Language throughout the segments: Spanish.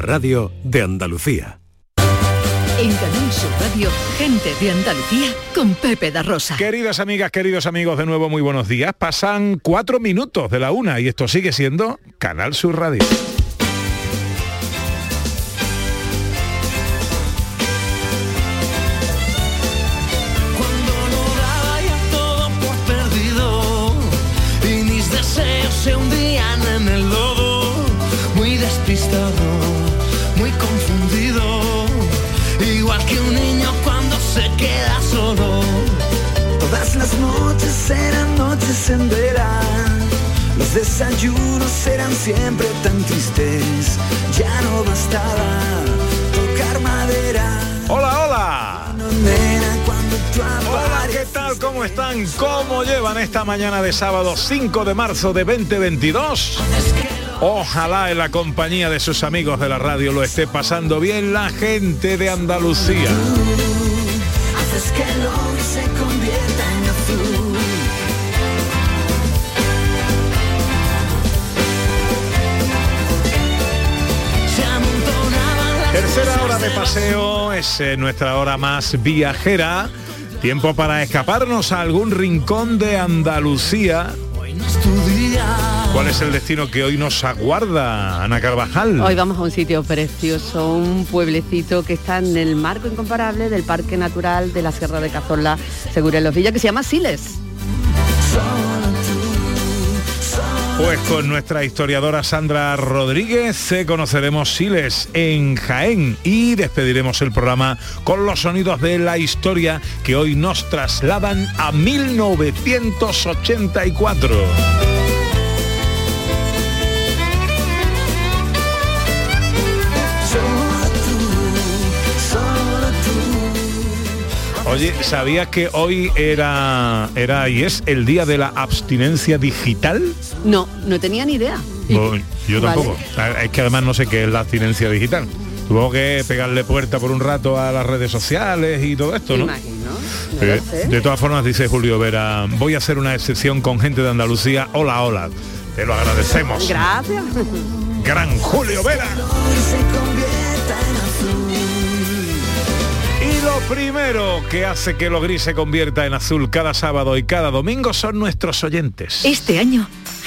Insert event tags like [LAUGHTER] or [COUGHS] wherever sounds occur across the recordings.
Radio de Andalucía. En Canal Sur Radio, gente de Andalucía con Pepe da Rosa. Queridas amigas, queridos amigos, de nuevo muy buenos días. Pasan cuatro minutos de la una y esto sigue siendo Canal Sur Radio. Eran siempre tan tristes. Ya no bastaba tocar madera. Hola, hola. Hola, ¿qué tal? ¿Cómo están? ¿Cómo llevan esta mañana de sábado 5 de marzo de 2022? Ojalá en la compañía de sus amigos de la radio lo esté pasando bien la gente de Andalucía. Tercera hora de paseo es eh, nuestra hora más viajera. Tiempo para escaparnos a algún rincón de Andalucía. ¿Cuál es el destino que hoy nos aguarda, Ana Carvajal? Hoy vamos a un sitio precioso, un pueblecito que está en el marco incomparable del Parque Natural de la Sierra de Cazorla, Segura Los Villas, que se llama Siles. Pues con nuestra historiadora Sandra Rodríguez eh, conoceremos Siles en Jaén y despediremos el programa con los sonidos de la historia que hoy nos trasladan a 1984. Solo tú, solo tú. Oye, ¿sabías que hoy era, era y es el día de la abstinencia digital? No, no tenía ni idea. No, yo Vale. tampoco. Es que además no sé qué es la abstinencia digital. Supongo que pegarle puerta por un rato a las redes sociales y todo esto, ¿no? imagino. No Eh, lo sé. de todas formas, dice Julio Vera, voy a hacer una excepción con gente de Andalucía. Hola, hola. Te lo agradecemos. Gracias. Gran Julio Vera. Y lo primero que hace que lo gris se convierta en azul cada sábado y cada domingo son nuestros oyentes. Este año,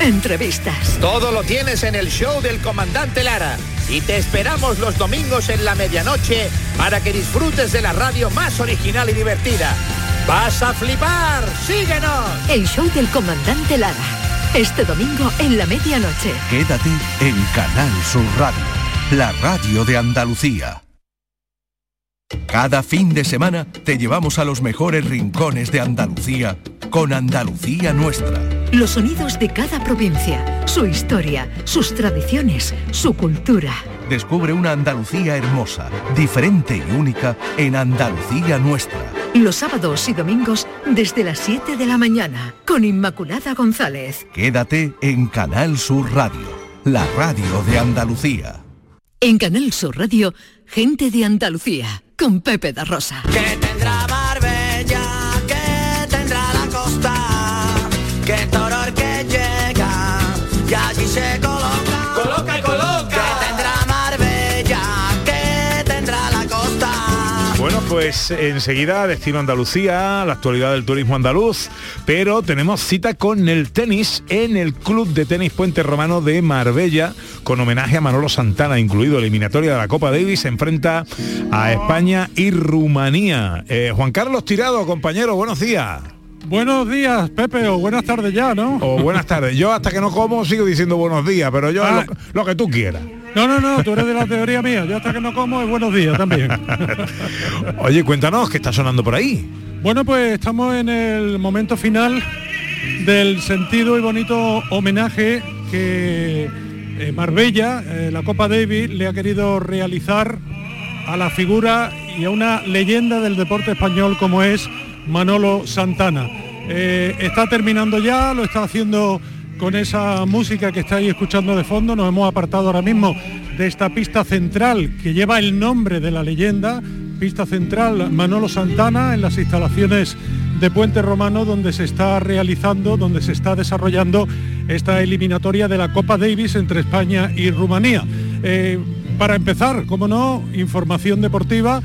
entrevistas. Todo lo tienes en el show del comandante Lara. Y te esperamos los domingos en la medianoche para que disfrutes de la radio más original y divertida. ¡Vas a flipar! ¡Síguenos! El show del comandante Lara. Este domingo en la medianoche. Quédate en Canal Sur Radio, la radio de Andalucía. Cada fin de semana te llevamos a los mejores rincones de Andalucía con Andalucía Nuestra. Los sonidos de cada provincia, su historia, sus tradiciones, su cultura. Descubre una Andalucía hermosa, diferente y única en Andalucía Nuestra. Los sábados y domingos desde las 7 de la mañana con Inmaculada González. Quédate en Canal Sur Radio, la radio de Andalucía. En Canal Sur Radio, gente de Andalucía con Pepe da Rosa. Que tendrá que Toror que llega, y allí se coloca. Coloca y coloca. Que tendrá Marbella, que tendrá la costa. Bueno, pues enseguida destino Andalucía, la actualidad del turismo andaluz, pero tenemos cita con el tenis en el Club de Tenis Puente Romano de Marbella, con homenaje a Manolo Santana, incluido eliminatoria de la Copa Davis, se enfrenta a España y Rumanía. Eh, Juan Carlos Tirado, compañero, buenos días. Buenos días, Pepe, o buenas tardes ya, ¿no? O buenas tardes. Yo hasta que no como sigo diciendo buenos días, pero yo Ah. lo, lo que tú quieras. No, no, no, tú eres de la teoría mía. Yo hasta que no como es buenos días también. [LAUGHS] Oye, cuéntanos, ¿qué está sonando por ahí? Bueno, pues estamos en el momento final del sentido y bonito homenaje que eh, Marbella, eh, la Copa Davis, le ha querido realizar a la figura y a una leyenda del deporte español como es Manolo Santana. Eh, está terminando ya, lo está haciendo con esa música que estáis escuchando de fondo. Nos hemos apartado ahora mismo de esta pista central que lleva el nombre de la leyenda, pista central Manolo Santana en las instalaciones de Puente Romano donde se está realizando, donde se está desarrollando esta eliminatoria de la Copa Davis entre España y Rumanía. Eh, para empezar, como no, información deportiva.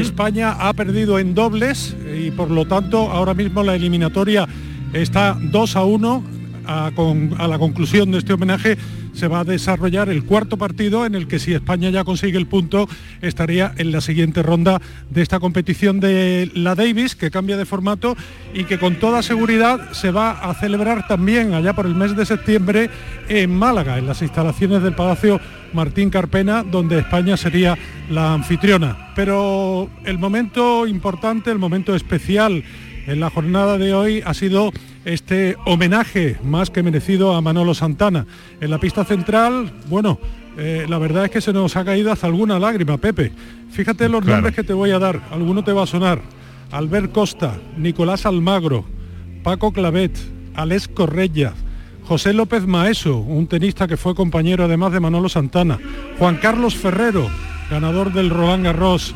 España ha perdido en dobles y por lo tanto ahora mismo la eliminatoria está 2 a 1. A, con- a la conclusión de este homenaje se va a desarrollar el cuarto partido en el que si España ya consigue el punto estaría en la siguiente ronda de esta competición de la Davis que cambia de formato y que con toda seguridad se va a celebrar también allá por el mes de septiembre en Málaga, en las instalaciones del Palacio Martín Carpena, donde España sería la anfitriona. Pero el momento importante, el momento especial en la jornada de hoy ha sido este homenaje más que merecido a Manolo Santana. En la pista central, bueno, eh, la verdad es que se nos ha caído hasta alguna lágrima, Pepe. Fíjate los Claro. nombres que te voy a dar, alguno te va a sonar. Albert Costa, Nicolás Almagro, Paco Clavet, Alex Correia, José López Maeso, un tenista que fue compañero además de Manolo Santana, Juan Carlos Ferrero, ganador del Roland Garros,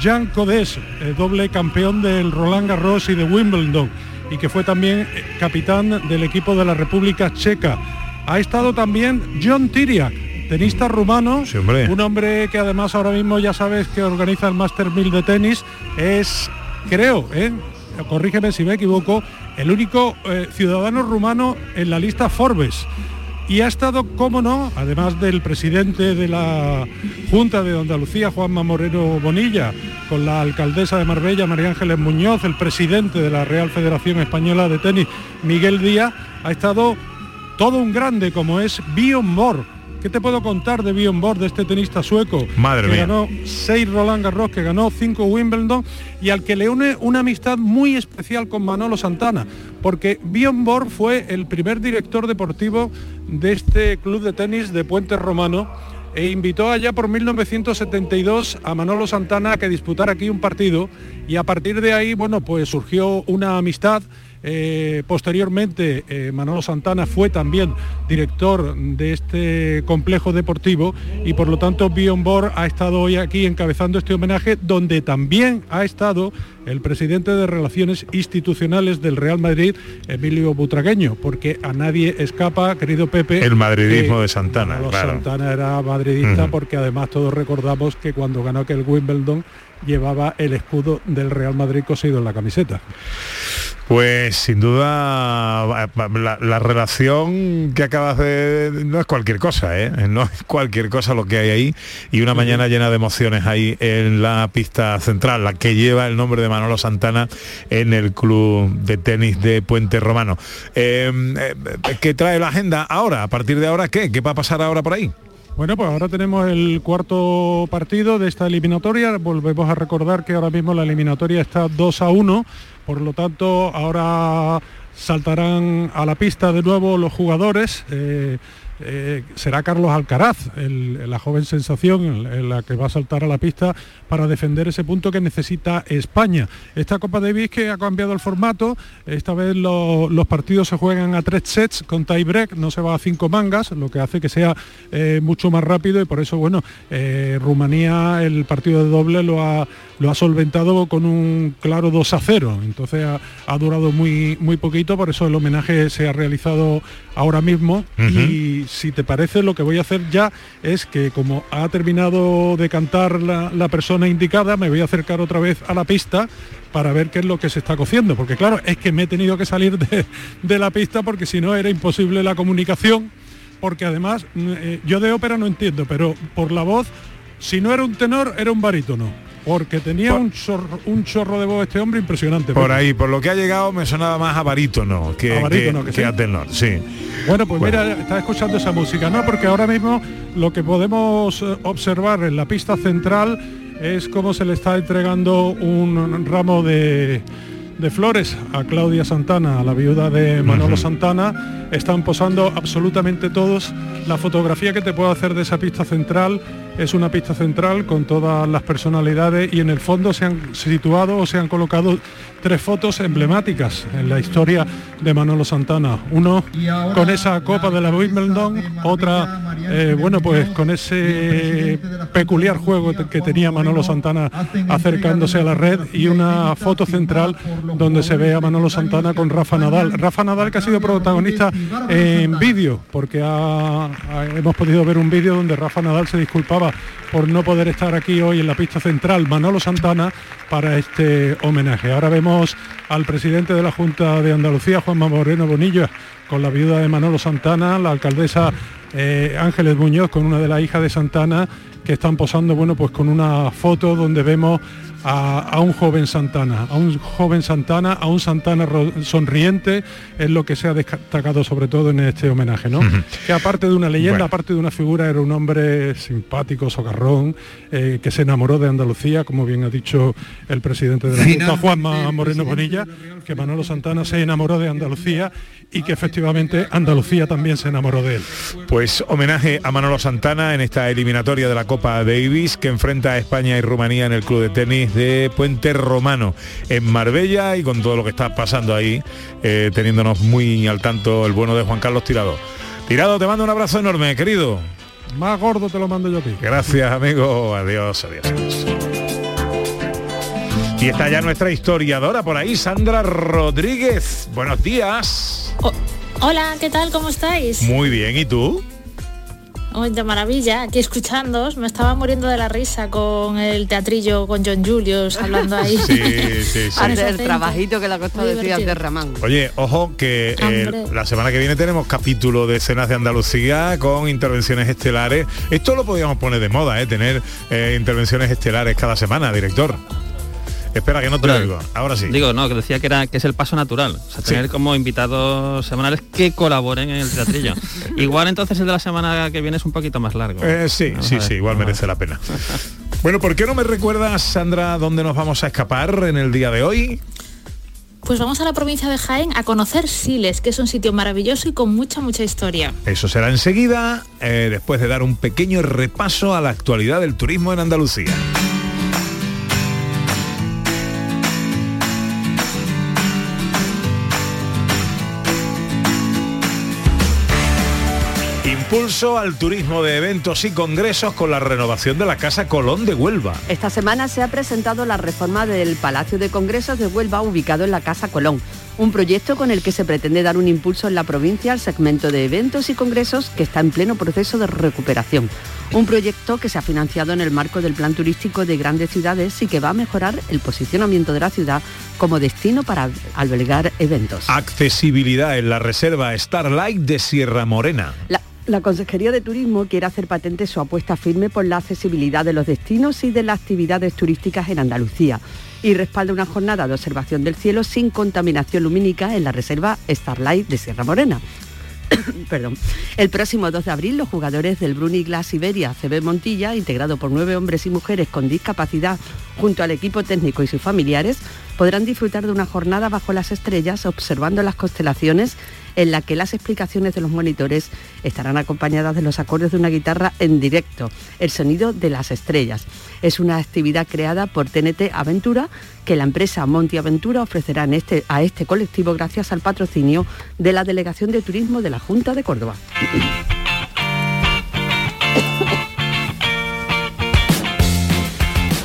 Jean Codés, doble campeón del Roland Garros y de Wimbledon, y que fue también eh, capitán del equipo de la República Checa. Ha estado también John Tiriac, tenista rumano, hombre. un hombre que además ahora mismo ya sabes que organiza el Master 1000 de tenis, es, creo, ¿eh? corrígeme si me equivoco, el único eh, ciudadano rumano en la lista Forbes. Y ha estado, cómo no, además del presidente de la Junta de Andalucía, Juanma Moreno Bonilla, con la alcaldesa de Marbella, María Ángeles Muñoz, el presidente de la Real Federación Española de Tenis, Miguel Díaz, ha estado todo un grande como es Bjorn Borg. ¿Qué te puedo contar de Bjorn Borg, de este tenista sueco? Madre que mía. ganó seis Roland Garros, que ganó cinco Wimbledon y al que le une una amistad muy especial con Manolo Santana, porque Bjorn Borg fue el primer director deportivo de este club de tenis de Puente Romano e invitó allá por 1972 a Manolo Santana a que disputara aquí un partido y a partir de ahí, bueno, pues surgió una amistad. Eh, posteriormente, eh, Manolo Santana fue también director de este complejo deportivo y por lo tanto Borg ha estado hoy aquí encabezando este homenaje donde también ha estado el presidente de Relaciones Institucionales del Real Madrid, Emilio Butragueño, porque a nadie escapa, querido Pepe, El madridismo de Santana, Manolo claro. Santana era madridista porque además todos recordamos que cuando ganó aquel Wimbledon llevaba el escudo del Real Madrid cosido en la camiseta. Pues sin duda la, la relación que acabas de... no es cualquier cosa, ¿eh? No es cualquier cosa lo que hay ahí y una mañana llena de emociones ahí en la pista central, la que lleva el nombre de Manolo Santana en el club de tenis de Puente Romano. Eh, eh, ¿Qué trae la agenda ahora? ¿A partir de ahora qué? ¿Qué va a pasar ahora por ahí? Bueno, pues ahora tenemos el cuarto partido de esta eliminatoria. Volvemos a recordar que ahora mismo la eliminatoria está 2 a 1. Por lo tanto, ahora saltarán a la pista de nuevo los jugadores. Eh, eh, será Carlos Alcaraz, la joven sensación, en- en la que va a saltar a la pista para defender ese punto que necesita España. Esta Copa Davis que ha cambiado el formato, esta vez lo- los partidos se juegan a tres sets con tie break, no se va a cinco mangas, lo que hace que sea eh, mucho más rápido y por eso, bueno, eh, Rumanía el partido de doble lo ha, lo ha solventado con un claro 2 a 0, entonces ha, ha durado muy, muy poquito, por eso el homenaje se ha realizado ahora mismo. Y si te parece lo que voy a hacer ya es que como ha terminado de cantar la, la persona indicada, me voy a acercar otra vez a la pista para ver qué es lo que se está cociendo, porque claro, es que me he tenido que salir de, de la pista porque si no era imposible la comunicación, porque además eh, yo de ópera no entiendo, pero por la voz, si no era un tenor, era un barítono. Porque tenía un chorro, un chorro de voz este hombre impresionante. Por ahí, por lo que ha llegado, me sonaba más a barítono que, A barítono, que- que que sí. a tenor, sí. Bueno, pues mira, está escuchando esa música, ¿no? Porque ahora mismo lo que podemos eh, observar en la pista central es cómo se le está entregando un ramo de, de flores a Claudia Santana, a la viuda de Manolo Santana. Están posando absolutamente todos. La fotografía que te puedo hacer de esa pista central es una pista central con todas las personalidades y en el fondo se han situado o se han colocado tres fotos emblemáticas en la historia de Manolo Santana. Uno con esa copa de la Wimbledon, otra, eh, bueno, pues con ese peculiar juego que tenía Manolo Santana acercándose a la red y una foto central donde se ve a Manolo Santana con Rafa Nadal. Rafa Nadal que ha sido protagonista en vídeo, porque ha- ha- hemos podido ver un vídeo donde Rafa Nadal se disculpaba por no poder estar aquí hoy en la pista central Manolo Santana para este homenaje. Ahora vemos al presidente de la Junta de Andalucía, Juanma Moreno Bonilla, con la viuda de Manolo Santana, la alcaldesa eh, Ángeles Muñoz con una de las hijas de Santana, que están posando, bueno, pues con una foto donde vemos a, a un joven Santana, a un joven Santana, a un Santana sonriente, es lo que se ha destacado sobre todo en este homenaje, ¿no? que aparte de una leyenda, Bueno. aparte de una figura, era un hombre simpático, socarrón, eh, que se enamoró de Andalucía, como bien ha dicho el presidente de la Junta, Juanma Moreno Bonilla, que Manolo Santana se enamoró de Andalucía y que efectivamente Andalucía también se enamoró de él. Pues homenaje a Manolo Santana en esta eliminatoria de la Copa Davis que enfrenta a España y Rumanía en el Club de Tenis de Puente Romano en Marbella y con todo lo que está pasando ahí, eh, teniéndonos muy al tanto el bueno de Juan Carlos Tirado. Tirado, te mando un abrazo enorme, querido. Más gordo te lo mando yo a ti. Gracias, amigo. Adiós, adiós. adiós. Y está ya nuestra historiadora por ahí, Sandra Rodríguez. Buenos días. Hola, ¿qué tal? ¿Cómo estáis? Muy bien, ¿y tú? De maravilla, aquí escuchándoos. Me estaba muriendo de la risa con el teatrillo con John Julius hablando ahí. [LAUGHS] Sí, sí, sí. Hace el trabajito que le ha costado decir hacer Ramán. Oye, ojo que eh, la semana que viene tenemos capítulo de escenas de Andalucía con intervenciones estelares. Esto lo podríamos poner de moda, ¿eh? tener eh, intervenciones estelares cada semana, director. Espera que no te oigo. Ahora sí. Digo, no, que decía que era que es el paso natural. O sea, tener como invitados semanales que colaboren en el teatrillo. [LAUGHS] Igual entonces el de la semana que viene es un poquito más largo. Eh, sí, Vamos sí, ver. sí, igual merece la pena. [LAUGHS] Bueno, ¿por qué no me recuerdas, Sandra, dónde nos vamos a escapar en el día de hoy? Pues vamos a la provincia de Jaén a conocer Siles, que es un sitio maravilloso y con mucha, mucha historia. Eso será enseguida, eh, después de dar un pequeño repaso a la actualidad del turismo en Andalucía. Impulso al turismo de eventos y congresos con la renovación de la Casa Colón de Huelva. Esta semana se ha presentado la reforma del Palacio de Congresos de Huelva ubicado en la Casa Colón, un proyecto con el que se pretende dar un impulso en la provincia al segmento de eventos y congresos que está en pleno proceso de recuperación. Un proyecto que se ha financiado en el marco del Plan Turístico de Grandes Ciudades y que va a mejorar el posicionamiento de la ciudad como destino para albergar eventos. Accesibilidad en la reserva Starlight de Sierra Morena. La, la Consejería de Turismo quiere hacer patente su apuesta firme por la accesibilidad de los destinos y de las actividades turísticas en Andalucía y respalda una jornada de observación del cielo sin contaminación lumínica en la reserva Starlight de Sierra Morena. [COUGHS] Perdón. El próximo 2 de abril, los jugadores del Bruni Glass Iberia CB Montilla, integrado por nueve hombres y mujeres con discapacidad, junto al equipo técnico y sus familiares, podrán disfrutar de una jornada bajo las estrellas observando las constelaciones en la que las explicaciones de los monitores estarán acompañadas de los acordes de una guitarra en directo, el sonido de las estrellas. Es una actividad creada por TNT Aventura que la empresa Monti Aventura ofrecerá este, a este colectivo gracias al patrocinio de la Delegación de Turismo de la Junta de Córdoba.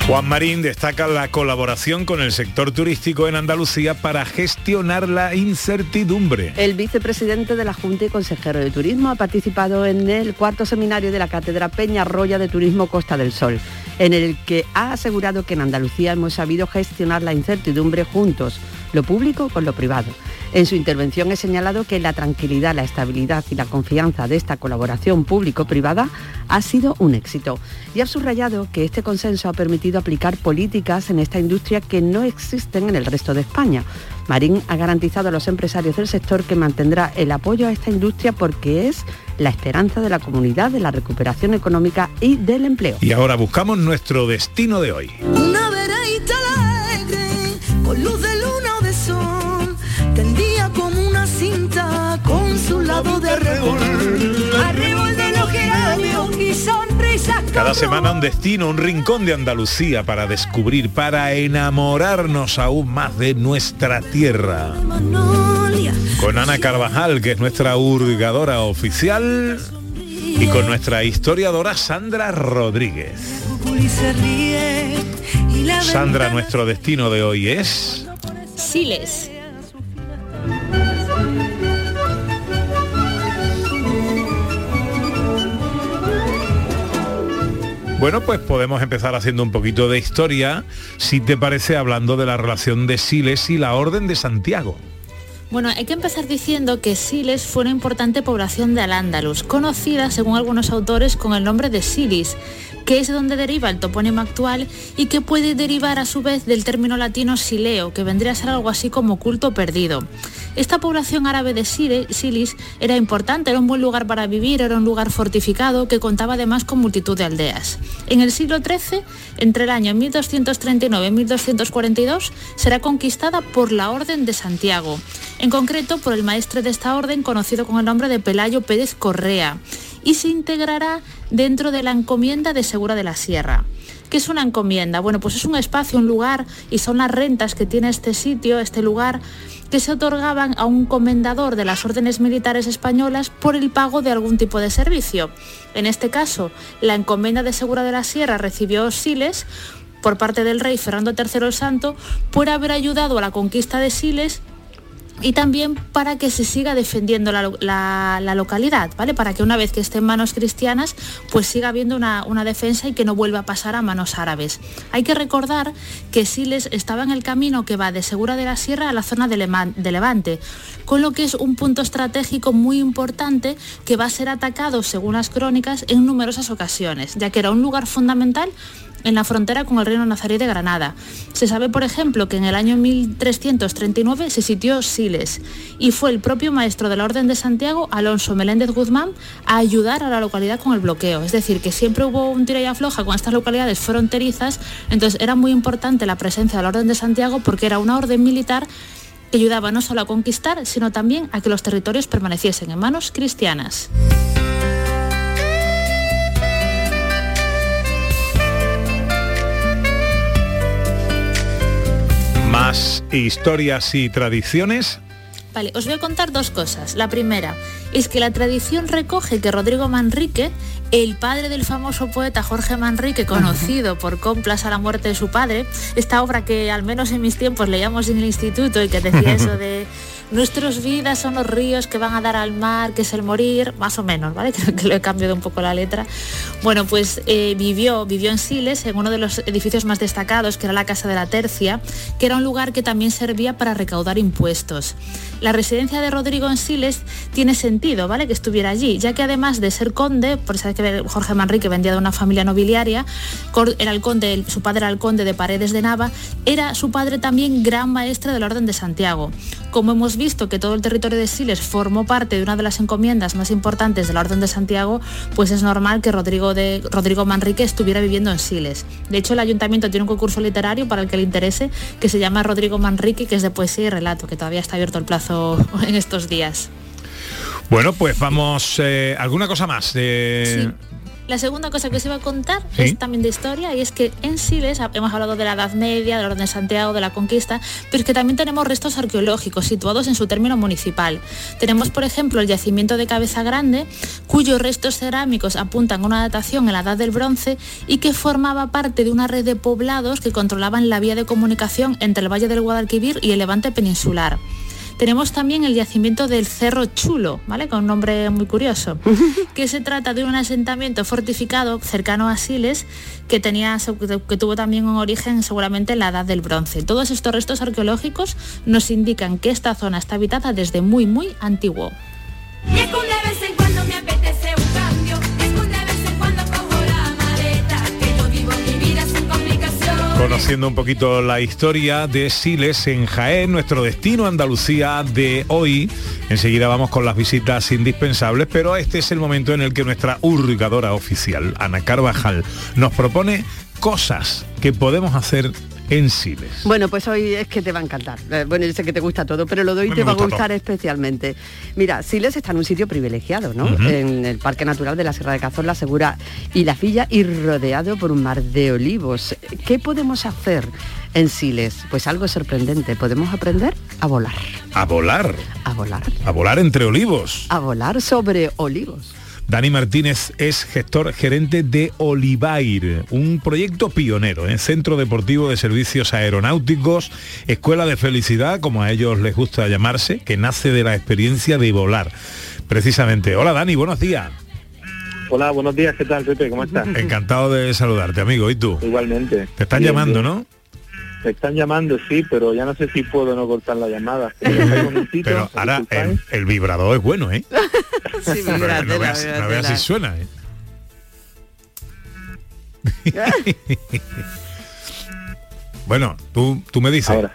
Juan Marín destaca la colaboración con el sector turístico en Andalucía para gestionar la incertidumbre. El vicepresidente de la Junta y consejero de Turismo ha participado en el cuarto seminario de la Cátedra Peña Roya de Turismo Costa del Sol. En el que ha asegurado que en Andalucía hemos sabido gestionar la incertidumbre juntos, lo público con lo privado. En su intervención he señalado que la tranquilidad, la estabilidad y la confianza de esta colaboración público-privada ha sido un éxito y ha subrayado que este consenso ha permitido aplicar políticas en esta industria que no existen en el resto de España. Marín ha garantizado a los empresarios del sector que mantendrá el apoyo a esta industria porque es la esperanza de la comunidad, de la recuperación económica y del empleo. Y ahora buscamos nuestro destino de hoy. Una veredita alegre, con luz de luna o de sol, tendía como una cinta con su lado de. Arrebol Cada semana un destino, un rincón de Andalucía para descubrir, para enamorarnos aún más de nuestra tierra. Con Ana Carvajal, que es nuestra hurgadora oficial, y con nuestra historiadora Sandra Rodríguez. Sandra, nuestro destino de hoy es... Siles. Bueno, pues podemos empezar haciendo un poquito de historia, si te parece, hablando de la relación de Siles y la Orden de Santiago. Bueno, hay que empezar diciendo que Siles fue una importante población de Al-Ándalus, conocida, según algunos autores, con el nombre de Silis, que es de donde deriva el topónimo actual y que puede derivar a su vez del término latino sileo, que vendría a ser algo así como culto perdido. Esta población árabe de Silis era importante, era un buen lugar para vivir, era un lugar fortificado que contaba además con multitud de aldeas. En el siglo XIII, entre el año 1239 y 1242, será conquistada por la Orden de Santiago, en concreto por el maestre de esta orden conocido con el nombre de Pelayo Pérez Correa, y se integrará dentro de la encomienda de Segura de la Sierra. ¿Qué es una encomienda? Bueno, pues es un espacio, un lugar, y son las rentas que tiene este sitio, este lugar, que se otorgaban a un comendador de las órdenes militares españolas por el pago de algún tipo de servicio. En este caso, la encomienda de Segura de la Sierra recibió Siles por parte del rey Fernando III el Santo por haber ayudado a la conquista de Siles y también para que se siga defendiendo la, la- localidad, ¿vale? Para que una vez que esté en manos cristianas, pues siga habiendo una, una defensa y que no vuelva a pasar a manos árabes. Hay que recordar que Siles estaba en el camino que va de Segura de la Sierra a la zona de, de Levante, con lo que es un punto estratégico muy importante que va a ser atacado, según las crónicas, en numerosas ocasiones, ya que era un lugar fundamental en la frontera con el reino nazarí de Granada. Se sabe, por ejemplo, que en el año 1339 se sitió Siles y fue el propio maestro de la Orden de Santiago, Alonso Meléndez Guzmán, a ayudar a la localidad con el bloqueo. Es decir, que siempre hubo un tira y afloja con estas localidades fronterizas, entonces era muy importante la presencia de la Orden de Santiago porque era una orden militar que ayudaba no solo a conquistar, sino también a que los territorios permaneciesen en manos cristianas. Más historias y tradiciones. Vale, os voy a contar dos cosas. La primera es que la tradición recoge que Rodrigo Manrique, el padre del famoso poeta Jorge Manrique, conocido por Complas a la muerte de su padre, esta obra que al menos en mis tiempos leíamos en el instituto y que decía eso de [LAUGHS] nuestras vidas son los ríos que van a dar al mar, que es el morir, más o menos, ¿vale? [LAUGHS] Creo que lo he cambiado un poco la letra. Bueno, pues eh, vivió, vivió en Siles, en uno de los edificios más destacados, que era la Casa de la Tercia, que era un lugar que también servía para recaudar impuestos. La residencia de Rodrigo en Siles tiene sentido, ¿vale? Que estuviera allí, ya que además de ser conde, por saber que Jorge Manrique vendía de una familia nobiliaria, era el conde, su padre era el conde de Paredes de Nava, era su padre también gran maestre de la Orden de Santiago. Como hemos visto que todo el territorio de Siles formó parte de una de las encomiendas más importantes de la Orden de Santiago, pues es normal que Rodrigo, de, Rodrigo Manrique estuviera viviendo en Siles. De hecho, el ayuntamiento tiene un concurso literario para el que le interese que se llama Rodrigo Manrique, que es de poesía y relato, que todavía está abierto el plazo [LAUGHS] en estos días. Bueno, pues vamos. eh, ¿Alguna cosa más? Eh, La segunda cosa que os iba a contar Sí. es también de historia y es que en Siles hemos hablado de la Edad Media, de la Orden de Santiago, de la Conquista, pero es que también tenemos restos arqueológicos situados en su término municipal. Tenemos, por ejemplo, el yacimiento de Cabeza Grande, cuyos restos cerámicos apuntan a una datación en la Edad del Bronce y que formaba parte de una red de poblados que controlaban la vía de comunicación entre el Valle del Guadalquivir y el Levante peninsular. Tenemos también el yacimiento del Cerro Chulo, ¿vale? Con un nombre muy curioso, [LAUGHS] que se trata de un asentamiento fortificado cercano a Siles que, tenía, que tuvo también un origen seguramente en la Edad del Bronce. Todos estos restos arqueológicos nos indican que esta zona está habitada desde muy, muy antiguo. Y Conociendo un poquito la historia de Siles en Jaén, nuestro destino Andalucía de hoy. Enseguida vamos con las visitas indispensables, pero este es el momento en el que nuestra hurgadora oficial, Ana Carvajal, nos propone cosas que podemos hacer en Siles. Bueno, pues hoy es que te va a encantar. Eh, Bueno, yo sé que te gusta todo, pero lo de hoy Me te va a gusta gustar todo. especialmente. Mira, Siles está en un sitio privilegiado, ¿no? En el Parque Natural de la Sierra de Cazorla, Segura y La Filla y rodeado por un mar de olivos. ¿Qué podemos hacer en Siles? Pues algo sorprendente. Podemos aprender a volar. A volar, A volar. a volar entre olivos. A volar sobre olivos. Dani Martínez es gestor gerente de Olivair, un proyecto pionero en Centro Deportivo de Servicios Aeronáuticos, Escuela de Felicidad, como a ellos les gusta llamarse, que nace de la experiencia de volar. Precisamente. Hola Dani, buenos días. Hola, buenos días, ¿qué tal, Pepe? ¿Cómo estás? Encantado de saludarte, amigo. ¿Y tú? Igualmente. Te están Bien, llamando, bien. ¿no? Me están llamando, sí, pero ya no sé si puedo no cortar la llamada. [LAUGHS] Pero ¿Me ahora el, el vibrador es bueno, ¿eh? [LAUGHS] [LAUGHS] Sí, no, míratela, veas, no veas míratela. si suena, ¿eh? [LAUGHS] bueno, tú, tú me dices. Ahora.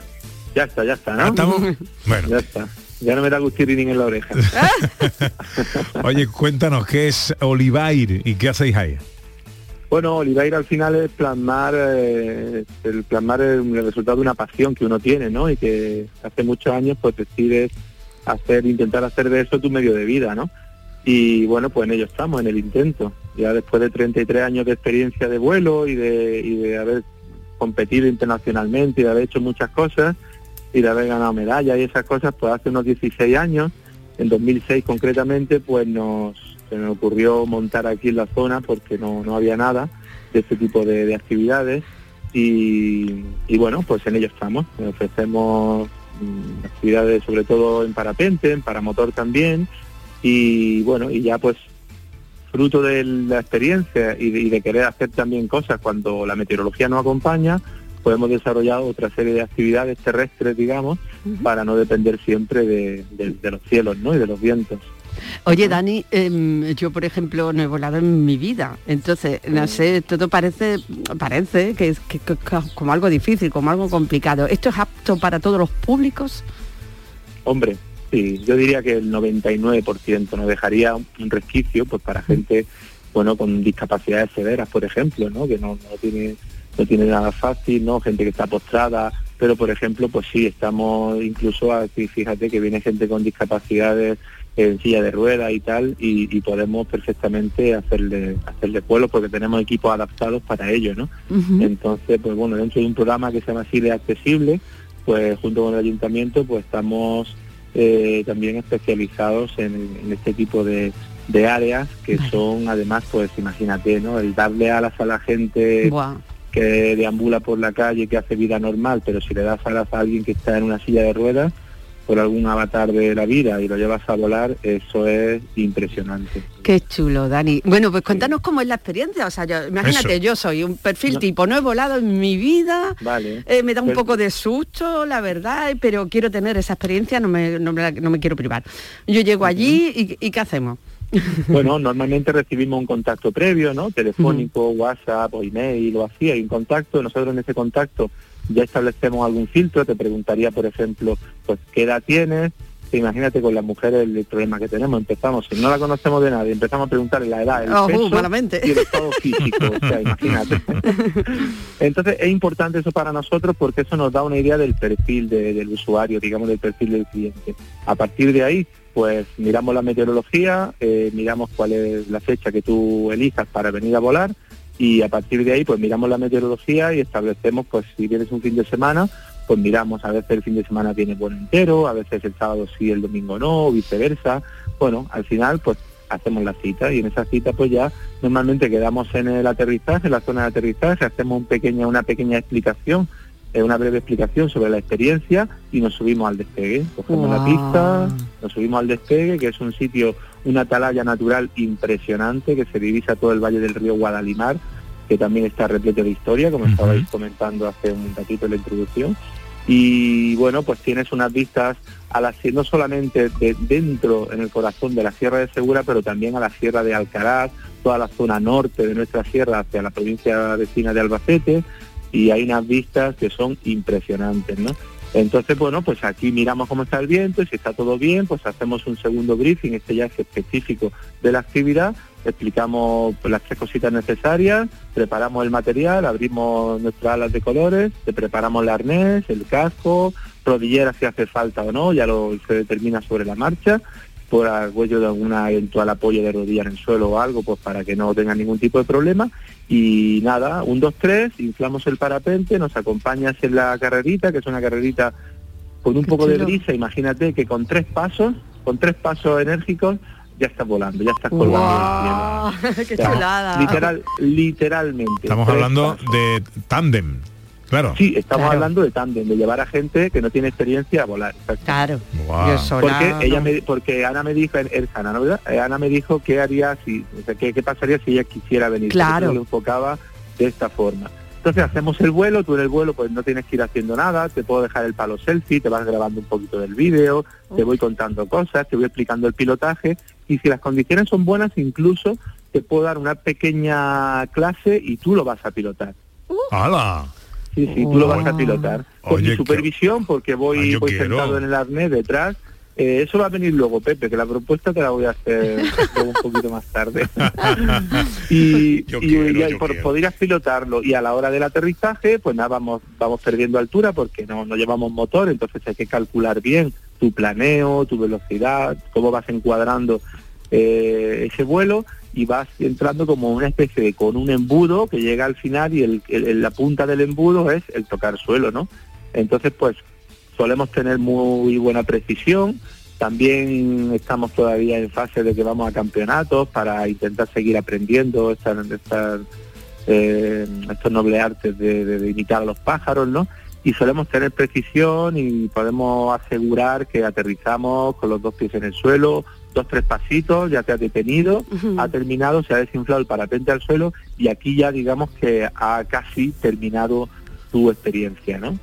Ya está, ya está, ¿no? ¿Ya estamos? [LAUGHS] Bueno. Ya está. Ya no me da gustirrinín en la oreja. Oye, cuéntanos qué es Olivair y qué hacéis ahí. Bueno, Oliveira al final es plasmar, eh, el plasmar el, el resultado de una pasión que uno tiene, ¿no? Y que hace muchos años pues decides hacer, intentar hacer de eso tu medio de vida, ¿no? Y bueno, pues en ello estamos, en el intento. Ya después de 33 años de experiencia de vuelo y de, y de haber competido internacionalmente y de haber hecho muchas cosas y de haber ganado medallas y esas cosas, pues hace unos 16 años, en 2006 concretamente, pues nos, se me ocurrió montar aquí en la zona porque no, no había nada de este tipo de, de actividades y, y bueno, pues en ello estamos. Ofrecemos actividades sobre todo en parapente, en paramotor también y bueno, y ya pues fruto de la experiencia y de, y de querer hacer también cosas cuando la meteorología no acompaña, pues hemos desarrollado otra serie de actividades terrestres, digamos, para no depender siempre de, de- de los cielos ¿no? y de los vientos. Oye, Dani, em, yo por ejemplo no he volado en mi vida, entonces, no sé, todo parece, parece que es que- que- que- como algo difícil, como algo complicado. ¿Esto es apto para todos los públicos? Hombre, sí, yo diría que el 99% nos dejaría un resquicio pues para gente bueno con discapacidades severas, por ejemplo, ¿no? que no, no tiene no tiene nada fácil, ¿no? Gente que está postrada, pero por ejemplo, pues sí, estamos incluso aquí, fíjate que viene gente con discapacidades en silla de ruedas y tal, y, y podemos perfectamente hacerle hacerle vuelos porque tenemos equipos adaptados para ello, ¿no? Entonces, pues bueno, dentro de un programa que se llama Chile Accesible, pues junto con el ayuntamiento, pues estamos eh, también especializados en, en este tipo de, de áreas que son además, pues imagínate, ¿no? El darle alas a la gente. Que deambula por la calle, que hace vida normal, pero si le das alas a alguien que está en una silla de ruedas, por algún avatar de la vida y lo llevas a volar, eso es impresionante. Qué chulo, Dani. Bueno, pues cuéntanos cómo es la experiencia. O sea, yo- imagínate, Eso. yo soy un perfil No. tipo, no he volado en mi vida, Vale. eh, me da un Pero- poco de susto, la verdad, pero quiero tener esa experiencia, no me, no me, no me quiero privar. Yo llego allí y, y ¿qué hacemos? [LAUGHS] Bueno, normalmente recibimos un contacto previo, ¿no? Telefónico, WhatsApp o email o así, hay un contacto. Nosotros en ese contacto ya establecemos algún filtro. Te preguntaría, por ejemplo, pues qué edad tienes. Imagínate con las mujeres el, problema que tenemos. Empezamos, si no la conocemos de nadie, empezamos a preguntarle la edad, el Oh, peso y el estado físico. o sea, imagínate. [LAUGHS] Entonces es importante eso para nosotros porque eso nos da una idea del perfil de- del usuario, digamos del perfil del cliente. A partir de ahí, pues miramos la meteorología, eh, miramos cuál es la fecha que tú elijas para venir a volar y a partir de ahí pues miramos la meteorología y establecemos pues si vienes un fin de semana pues miramos a veces el fin de semana viene bueno entero, a veces el sábado sí, el domingo no, o viceversa. Bueno, al final pues hacemos la cita y en esa cita pues ya normalmente quedamos en el aterrizaje, en la zona de aterrizaje, hacemos una pequeña explicación una breve explicación sobre la experiencia y nos subimos al despegue. Cogemos la Guau. pista, nos subimos al despegue, que es un sitio, una atalaya natural impresionante que se divisa todo el valle del río Guadalimar, que también está repleto de historia, como estabais comentando hace un ratito en la introducción. Y bueno, pues tienes unas vistas a la no solamente de dentro en el corazón de la Sierra de Segura, pero también a la Sierra de Alcaraz, toda la zona norte de nuestra sierra hacia la provincia vecina de Albacete, y hay unas vistas que son impresionantes, ¿no? Entonces, bueno, pues aquí miramos cómo está el viento y si está todo bien, pues hacemos un segundo briefing, este ya es específico de la actividad, explicamos las tres cositas necesarias, preparamos el material, abrimos nuestras alas de colores, te preparamos el arnés, el casco, rodillera si hace falta o no, ya lo se determina sobre la marcha, por apoyo de alguna eventual apoyo de rodilla en el suelo o algo, pues para que no tenga ningún tipo de problema. Y nada, un, dos, tres, inflamos el parapente, nos acompañas en la carrerita, que es una carrerita con un poco de brisa, imagínate que con tres pasos, con tres pasos enérgicos, ya estás volando, ya estás colgando Guau, en el cielo. [LAUGHS] ¡Qué O sea, chulada! Literal, literalmente. Estamos hablando pasos. de tándem, claro. Sí, estamos Claro. hablando de tándem, de llevar a gente que no tiene experiencia a volar. exacto. Claro. Porque ella me, porque Ana me dijo, es Ana, ¿no, verdad? Eh, Ana me dijo qué haría si, o sea, qué, qué pasaría si ella quisiera venir. Claro. Porque yo lo enfocaba de esta forma. Entonces hacemos el vuelo, tú en el vuelo pues no tienes que ir haciendo nada, te puedo dejar el palo selfie, te vas grabando un poquito del vídeo, te voy contando cosas, te voy explicando el pilotaje y si las condiciones son buenas incluso te puedo dar una pequeña clase y tú lo vas a pilotar. ¡Hala! Sí, sí, tú lo vas a pilotar. Con Oye, mi supervisión, porque Ah, voy, quiero. sentado en el arnés detrás. Eh, eso va a venir luego, Pepe, que la propuesta te la voy a hacer [LAUGHS] un poquito más tarde. [LAUGHS] y Yo y- quiero, y yo por- quiero. podrías pilotarlo y a la hora del aterrizaje, pues nada, vamos, vamos perdiendo altura porque no, no llevamos motor, entonces hay que calcular bien tu planeo, tu velocidad, cómo vas encuadrando eh, ese vuelo y vas entrando como una especie de con un embudo que llega al final y el, la punta del embudo es el tocar suelo, ¿no? Entonces, pues solemos tener muy buena precisión. También estamos todavía en fase de que vamos a campeonatos para intentar seguir aprendiendo estas, eh, estos nobles artes de, de- de imitar a los pájaros, ¿no? Y solemos tener precisión y podemos asegurar que aterrizamos con los dos pies en el suelo, dos, tres pasitos, ya te has detenido, ha terminado, se ha desinflado el parapente al suelo y aquí ya digamos que ha casi terminado tu experiencia, ¿no?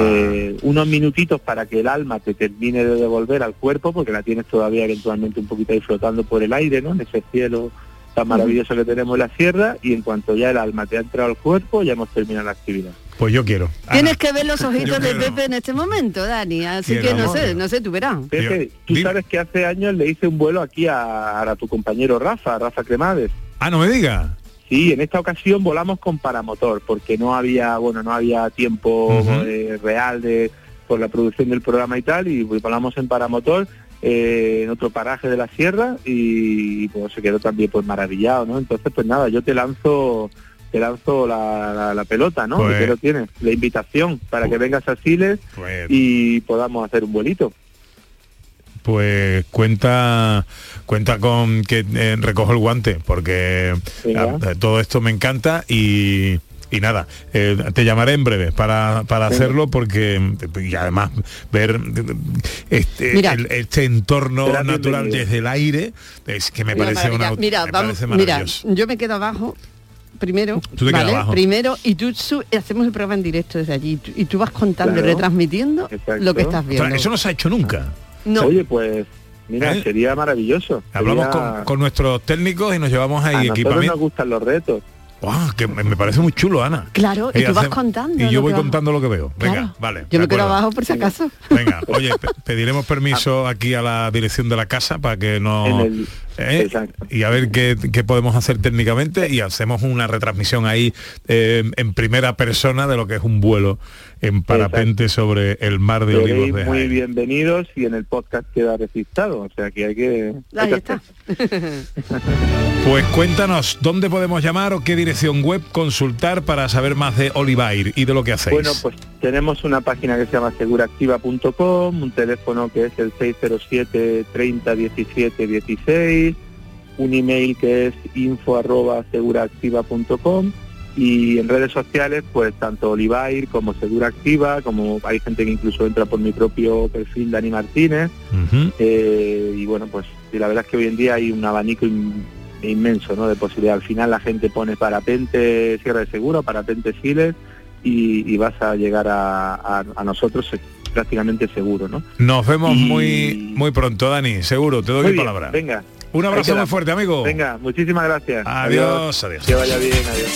Eh, unos minutitos para que el alma te termine de devolver al cuerpo, porque la tienes todavía eventualmente un poquito ahí flotando por el aire, ¿no? En ese cielo tan maravilloso que tenemos en la sierra, y en cuanto ya el alma te ha entrado al cuerpo, ya hemos terminado la actividad. Pues yo quiero. Tienes que ver los ojitos de. Pepe en este momento, Dani. Así Quiero, que no sé, no sé, tú verás. Pepe, tú sabes que hace años le hice un vuelo aquí a, a tu compañero Rafa, Rafa Cremades. Ah, no me diga. Sí, en esta ocasión volamos con paramotor porque no había, bueno, no había tiempo eh, real de por la producción del programa y tal y volamos en paramotor eh, en otro paraje de la sierra y pues se quedó también pues maravillado, ¿no? Entonces pues nada, yo te lanzo te lanzo la, la- la pelota, ¿no? Pues- Que lo tienes, la invitación para que vengas a Siles Pues- y podamos hacer un vuelito. Pues cuenta cuenta con que eh, recojo el guante porque ah, todo esto me encanta y, y nada, eh, te llamaré en breve para, para hacerlo porque y además ver este, Mira. el- este entorno natural bienvenido. desde el aire es que me parece una mira, me vamos, parece mira, yo me quedo abajo primero, Tú te quedas ¿vale? abajo. Primero y tú su- hacemos el programa en directo desde allí y tú- y tú vas contando, y retransmitiendo Exacto. lo que estás viendo. Ostras, eso no se ha hecho nunca. No. Oye, pues mira, ¿Eh? sería maravilloso. Hablamos Sería- con, con nuestros técnicos y nos llevamos a ahí nosotros equipamiento. nos gustan los retos. Que me parece muy chulo, Ana. Claro, y Eh, tú vas contando Y yo voy contando lo que veo. Venga, Claro. vale. Yo me quedo abajo por si acaso. Venga, oye, pe- [LAUGHS] pediremos permiso aquí a la dirección de la casa para que no... El- ¿eh? Y a ver qué, qué podemos hacer técnicamente y hacemos una retransmisión ahí eh, en primera persona de lo que es un vuelo en parapente sobre el mar de Seréis olivos de muy bienvenidos y en el podcast queda registrado, o sea que hay que... hay Ahí que está. Pues cuéntanos, ¿dónde podemos llamar o qué dirección web consultar para saber más de Olivair y de lo que hacéis? Bueno, pues tenemos una página que se llama seguraactiva.com, un teléfono que es el 607 30 17 16, un email que es info arroba seguraactiva.com y en redes sociales pues tanto Olivair como Segura Activa, como hay gente que incluso entra por mi propio perfil Dani Martínez eh, y bueno pues y la verdad es que hoy en día hay un abanico in- inmenso ¿no? de posibilidad. Al final la gente pone parapente Sierra de Segura, parapente Siles y, y vas a llegar a, a- a nosotros eh, prácticamente seguro, ¿no? Nos vemos Y- muy muy pronto, Dani, seguro, te doy mi palabra. Venga. Un abrazo muy fuerte, amigo. Venga, muchísimas gracias. Adiós, adiós. Que vaya bien, adiós.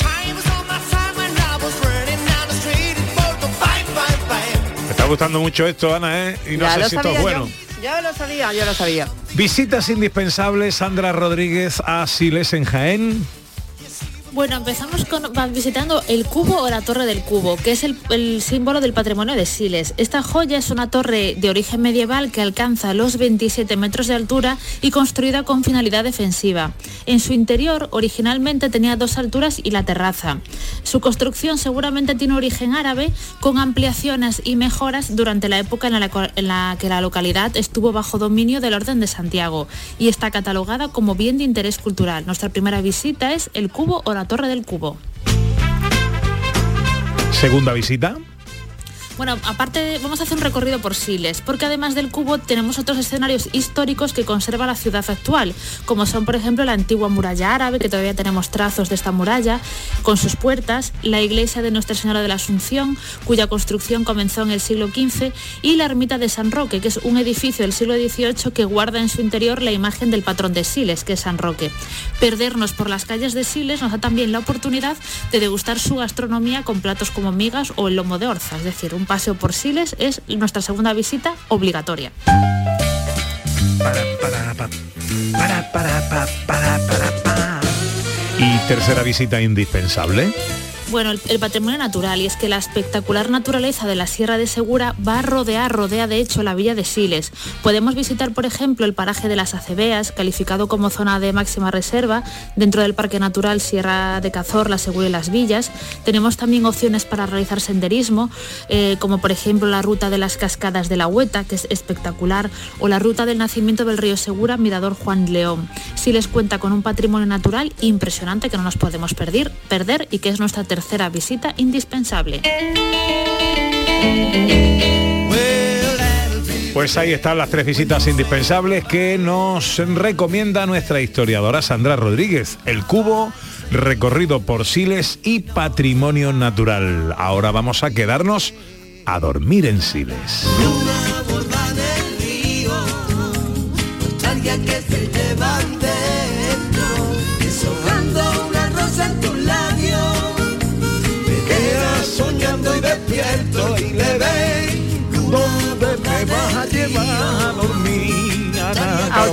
Me está gustando mucho esto, Ana, ¿eh? Y no Ya sé lo si esto es bueno. yo. Yo lo sabía, yo lo sabía. Visitas indispensables, Sandra Rodríguez a Siles en Jaén. Bueno, empezamos visitando el cubo o la torre del cubo, que es el, símbolo del patrimonio de Siles. Esta joya es una torre de origen medieval que alcanza los 27 metros de altura y construida con finalidad defensiva. En su interior, originalmente tenía dos alturas y la terraza. Su construcción seguramente tiene origen árabe, con ampliaciones y mejoras durante la época en la, en la que la localidad estuvo bajo dominio del Orden de Santiago y está catalogada como bien de interés cultural. Nuestra primera visita es el cubo o la torre del cubo. Segunda visita. Bueno, aparte vamos a hacer un recorrido por Siles, porque además del cubo tenemos otros escenarios históricos que conserva la ciudad actual, como son por ejemplo la antigua muralla árabe, que todavía tenemos trazos de esta muralla, con sus puertas, la iglesia de Nuestra Señora de la Asunción, cuya construcción comenzó en el siglo XV, y la ermita de San Roque, que es un edificio del siglo XVIII que guarda en su interior la imagen del patrón de Siles, que es San Roque. Perdernos por las calles de Siles nos da también la oportunidad de degustar su gastronomía con platos como migas o el lomo de orza, es decir, un paseo por Siles es nuestra segunda visita obligatoria. Y tercera visita indispensable. Bueno, el, patrimonio natural, y es que la espectacular naturaleza de la Sierra de Segura va a rodear, rodea de hecho la villa de Siles. Podemos visitar, por ejemplo, el paraje de las Acebeas, calificado como zona de máxima reserva, dentro del Parque Natural Sierra de Cazor, la Segura y las Villas. Tenemos también opciones para realizar senderismo, eh, como por ejemplo la ruta de las cascadas de la Hueta, que es espectacular, o la ruta del nacimiento del río Segura, Mirador Juan León. Siles cuenta con un patrimonio natural impresionante que no nos podemos perder, perder y que es nuestra tercera visita indispensable. Pues ahí están las tres visitas indispensables que nos recomienda nuestra historiadora Sandra Rodríguez. El cubo, recorrido por Siles y patrimonio natural. Ahora vamos a quedarnos a dormir en Siles.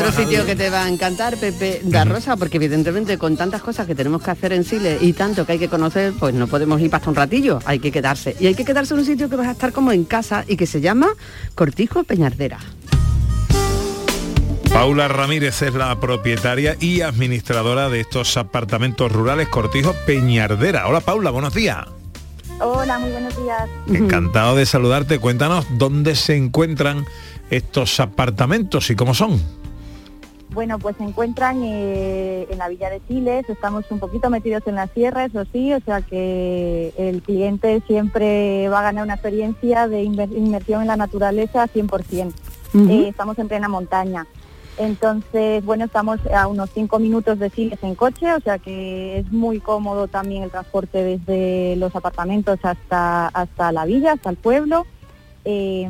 Otro sitio que te va a encantar, Pepe da Rosa, porque evidentemente con tantas cosas que tenemos que hacer en Chile y tanto que hay que conocer, pues no podemos ir hasta un ratillo, hay que quedarse. Y hay que quedarse en un sitio que vas a estar como en casa y que se llama Cortijo Peñardera. Paula Ramírez es la propietaria y administradora de estos apartamentos rurales Cortijo Peñardera. Hola Paula, buenos días. Hola, muy buenos días. Encantado de saludarte. Cuéntanos dónde se encuentran estos apartamentos y cómo son. Bueno, pues se encuentran eh, en la villa de Siles, estamos un poquito metidos en la sierra, eso sí, o sea que el cliente siempre va a ganar una experiencia de inmersión en la naturaleza 100%. Ujú. Eh, estamos en plena montaña. Entonces, bueno, estamos a unos cinco minutos de Siles en coche, o sea que es muy cómodo también el transporte desde los apartamentos hasta, hasta la villa, hasta el pueblo. Eh,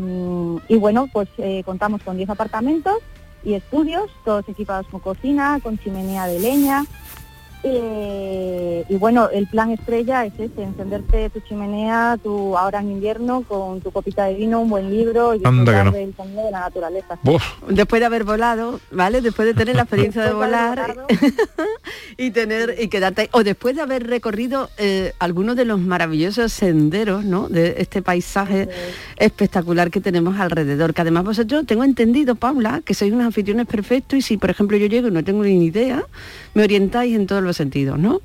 y bueno, pues eh, contamos con 10 apartamentos y estudios, todos equipados con cocina, con chimenea de leña. Eh, y bueno, el plan estrella es ese, encenderte tu chimenea, tu, ahora en invierno, con tu copita de vino, un buen libro y Anda que disfrutar no. del de la naturaleza. Después de haber volado, ¿vale? Después de tener la experiencia de [LAUGHS] volar [LAUGHS] y tener y quedarte o después de haber recorrido eh, algunos de los maravillosos senderos, ¿no? De este paisaje espectacular que tenemos alrededor. Que además vosotros tengo entendido, Paula, que sois unos anfitriones perfectos y si por ejemplo yo llego y no tengo ni idea, me orientáis en todos los sentidos, ¿no?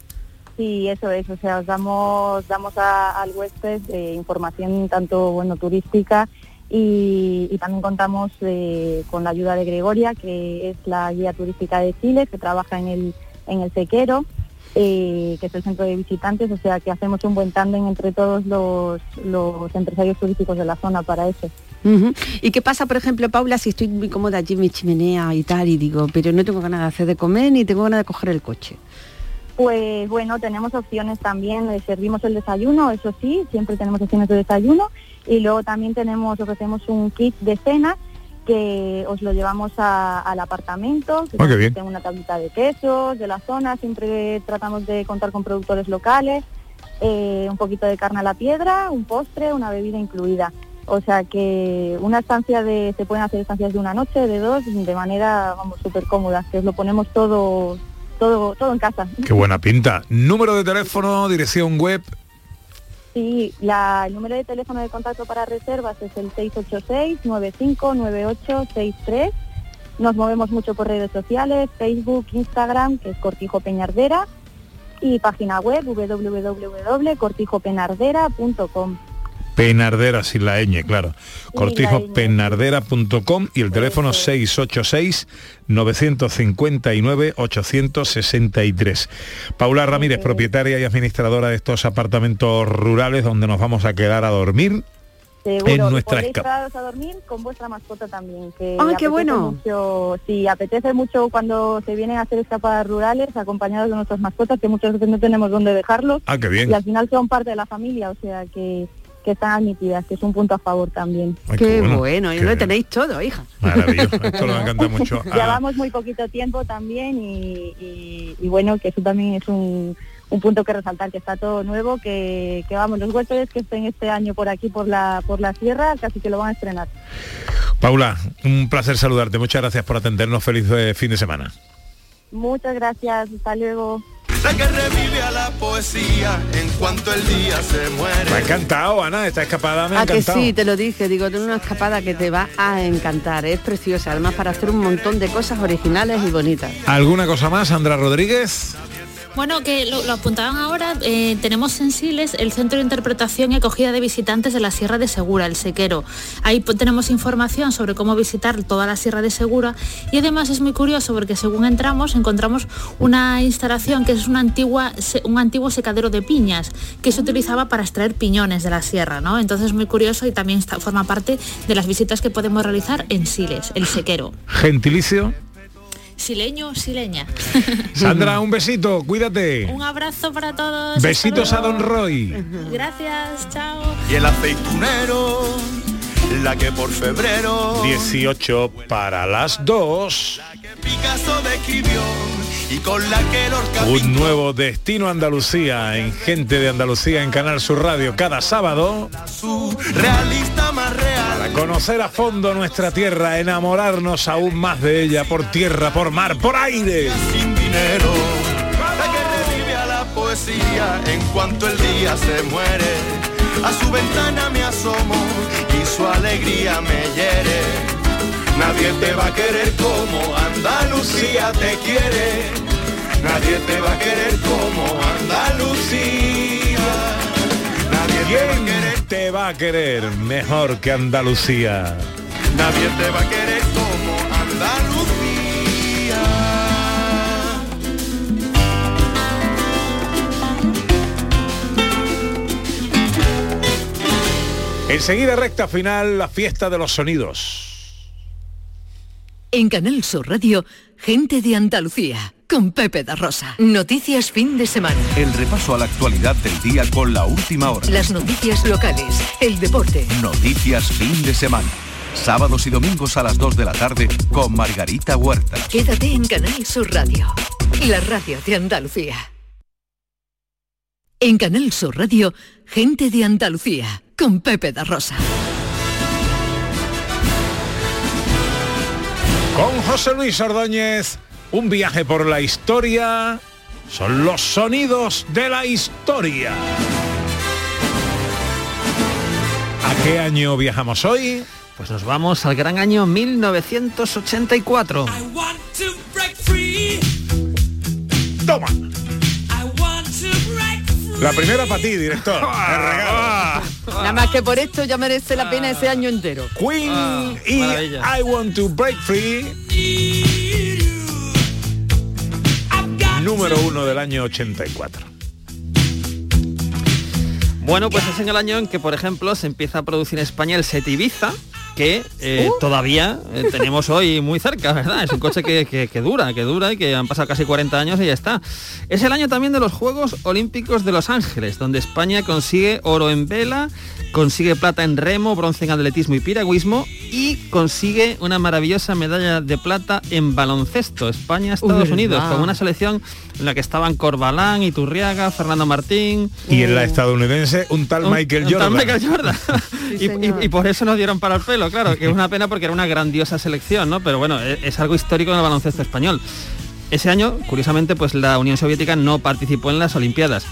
Sí, eso es, o sea, os damos, damos a- al huésped eh, información tanto bueno turística y, también contamos eh, con la ayuda de Gregoria, que es la guía turística de Chile, que trabaja en el, en el sequero. eh, que es el centro de visitantes, o sea que hacemos un buen tándem entre todos los, los empresarios turísticos de la zona para eso. ¿Y qué pasa, por ejemplo, Paula, si estoy muy cómoda allí en mi chimenea y tal, y digo, pero no tengo ganas de hacer de comer ni tengo ganas de coger el coche? Pues bueno, tenemos opciones también, le servimos el desayuno, eso sí, siempre tenemos opciones de desayuno y luego también tenemos, ofrecemos un kit de cena que os lo llevamos a- al apartamento, que bien. tengo una tablita de quesos de la zona, siempre tratamos de contar con productores locales, eh, un poquito de carne a la piedra, un postre, una bebida incluida. O sea que una estancia de, se pueden hacer estancias de una noche, de dos, de manera, vamos, súper cómoda, que os lo ponemos todo, todo, todo en casa. Qué buena pinta. Número de teléfono, dirección web. Sí, la, el número de teléfono de contacto para reservas es el 686-959863. Nos movemos mucho por redes sociales, Facebook, Instagram, que es Cortijo Peñardera, y página web www.cortijopenardera.com. Penardera sin la ñ, claro. la Cortijopenardera.com y el teléfono 686-959-863. Paula Ramírez, propietaria y administradora de estos apartamentos rurales donde nos vamos a quedar a dormir. Seguro, En nuestra podéis escapa. quedaros a dormir con vuestra mascota también. Que ¡Ah, qué bueno! Mucho, sí, apetece mucho cuando se vienen a hacer escapadas rurales acompañados de nuestras mascotas, que muchas veces no tenemos dónde dejarlos. Ah, qué bien. Y al final son parte de la familia, o sea que, que están admitidas, que es un punto a favor también. Ay, qué, bueno, bueno, qué lo tenéis todo, hija. Maravilloso, [LAUGHS] esto me encanta mucho. [LAUGHS] Ah, Llevamos muy poquito tiempo también y, y- y bueno, que eso también es un, un punto que resaltar, que está todo nuevo, que, que vamos, los huéspedes que estén este año por aquí, por la, por la sierra, casi que lo van a estrenar. Paula, un placer saludarte. Muchas gracias por atendernos. Feliz eh, fin de semana. Muchas gracias, hasta luego. La que revive a la poesía en cuanto el día se muere. Me ha encantado, Ana, esta escapada me ha Ah, que encantado. sí, te lo dije, digo, tengo una escapada que te va a encantar, es preciosa, además para hacer un montón de cosas originales y bonitas. ¿Alguna cosa más, Sandra Rodríguez? Bueno, que lo, apuntaban ahora, eh, tenemos en Siles el Centro de Interpretación y Acogida de Visitantes de la Sierra de Segura, el Sequero. Ahí tenemos información sobre cómo visitar toda la Sierra de Segura y además es muy curioso porque según entramos encontramos una instalación que es un antiguo secadero de piñas que se utilizaba para extraer piñones de la sierra, ¿no? Entonces muy curioso y también forma parte de las visitas que podemos realizar en Siles, el Sequero. Gentilicio. Sileño, sileña. [LAUGHS] Sandra, un besito, cuídate. Un abrazo para todos. Besitos a Don. Roy. Gracias, chao. Y el aceitunero, la que por febrero 18 para las 2. Picasso describió y con la que Lorca Un nuevo destino Andalucía en Gente de Andalucía en Canal Sur Radio cada sábado. realista más real. Para conocer a fondo nuestra tierra, enamorarnos aún más de ella por tierra, por mar, por aire. sin dinero. La que revive a la poesía en cuanto el día se muere. A su ventana me asomo y su alegría me hiere. Nadie te va a querer como Andalucía te quiere. Nadie te va a querer como Andalucía. Nadie te va a querer, ¿Quién te va a querer mejor que Andalucía? nadie te va a querer como Andalucía. Enseguida recta final, la fiesta de los sonidos. En Canal Sur Radio, gente de Andalucía, con Pepe da Rosa. Noticias fin de semana. El repaso a la actualidad del día con la última hora. Las noticias locales, el deporte. Noticias fin de semana. Sábados y domingos a las 2 de la tarde con Margarita Huerta. Quédate en Canal Sur Radio, la radio de Andalucía. En Canal Sur Radio, gente de Andalucía, con Pepe da Rosa. Con José Luis Ordóñez, un viaje por la historia. Son los sonidos de la historia. ¿A qué año viajamos hoy? Pues nos vamos al gran año 1984. Toma. La primera para ti, director. [LAUGHS] El regalo. Nada más que por esto ya merece la pena ese año entero. Queen y I Want to Break Free. número uno del año 84. Bueno, pues es en el año en que, por ejemplo, se empieza a producir en España el Set Ibiza, que eh, Uh. todavía eh, tenemos hoy muy cerca, ¿verdad? Es un coche que, que- que dura, que dura y que han pasado casi 40 años y ya está. Es el año también de los Juegos Olímpicos de Los Ángeles, donde España consigue oro en vela, consigue plata en remo, bronce en atletismo y piragüismo y consigue una maravillosa medalla de plata en baloncesto. España, Estados ¿verdad? Unidos, con una selección en la que estaban Corbalán, Iturriaga, Fernando Martín. Y en la estadounidense un tal Un- Michael un tal Jordan. Michael Jordan. [LAUGHS] y, y- y por eso nos dieron para el pelo, claro, que es una pena porque era una grandiosa selección, ¿no? Pero bueno, es, es algo histórico en el baloncesto español. Ese año, curiosamente, pues la Unión Soviética no participó en las Olimpiadas.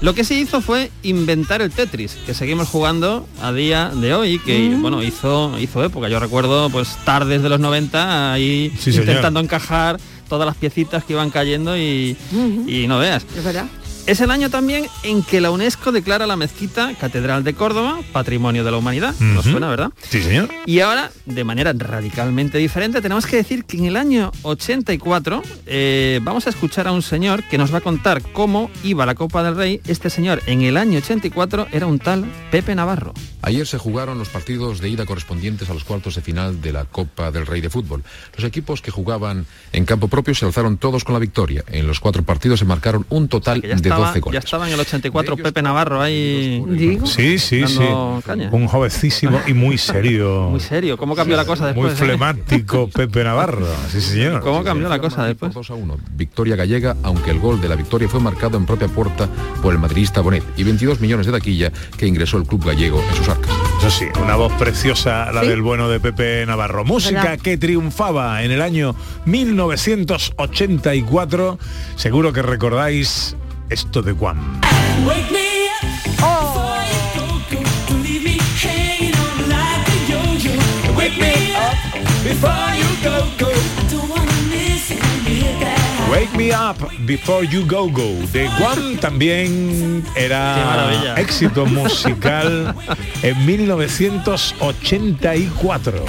Lo que sí hizo fue inventar el Tetris, que seguimos jugando a día de hoy, que Mm. bueno, hizo, hizo época. Yo recuerdo pues tardes de los 90 ahí Sí, señor. intentando encajar todas las piecitas que iban cayendo y, y no veas. Es verdad. Es el año también en que la UNESCO declara la mezquita Catedral de Córdoba Patrimonio de la Humanidad. ¿Nos Ujú. suena, verdad? Sí, señor. Y ahora, de manera radicalmente diferente, tenemos que decir que en el año 84 eh, vamos a escuchar a un señor que nos va a contar cómo iba la Copa del Rey. Este señor en el año 84 era un tal Pepe Navarro. Ayer se jugaron los partidos de ida correspondientes a los cuartos de final de la Copa del Rey de Fútbol. Los equipos que jugaban en campo propio se alzaron todos con la victoria. En los cuatro partidos se marcaron un total de estaba, 12 ya estaba en el 84 Pepe Navarro ahí. Sí, sí, sí. dando caña. Un jovencísimo y muy serio. [LAUGHS] Muy serio. ¿Cómo cambió la cosa después? Muy eh? flemático [LAUGHS] Pepe Navarro. Sí, señor. ¿Cómo cambió la cosa después? 2 a 1. Victoria gallega, aunque el gol de la victoria fue marcado en propia puerta por el madridista Bonet y 22 millones de taquilla que ingresó el club gallego en sus arcas. Eso sí, una voz preciosa la Sí. del bueno de Pepe Navarro. Música ¿Verdad? que triunfaba en el año 1984. Seguro que recordáis esto de Guam. Wake me up before you go, go. Wake me up before you de Guam también era éxito [LAUGHS] musical en 1984.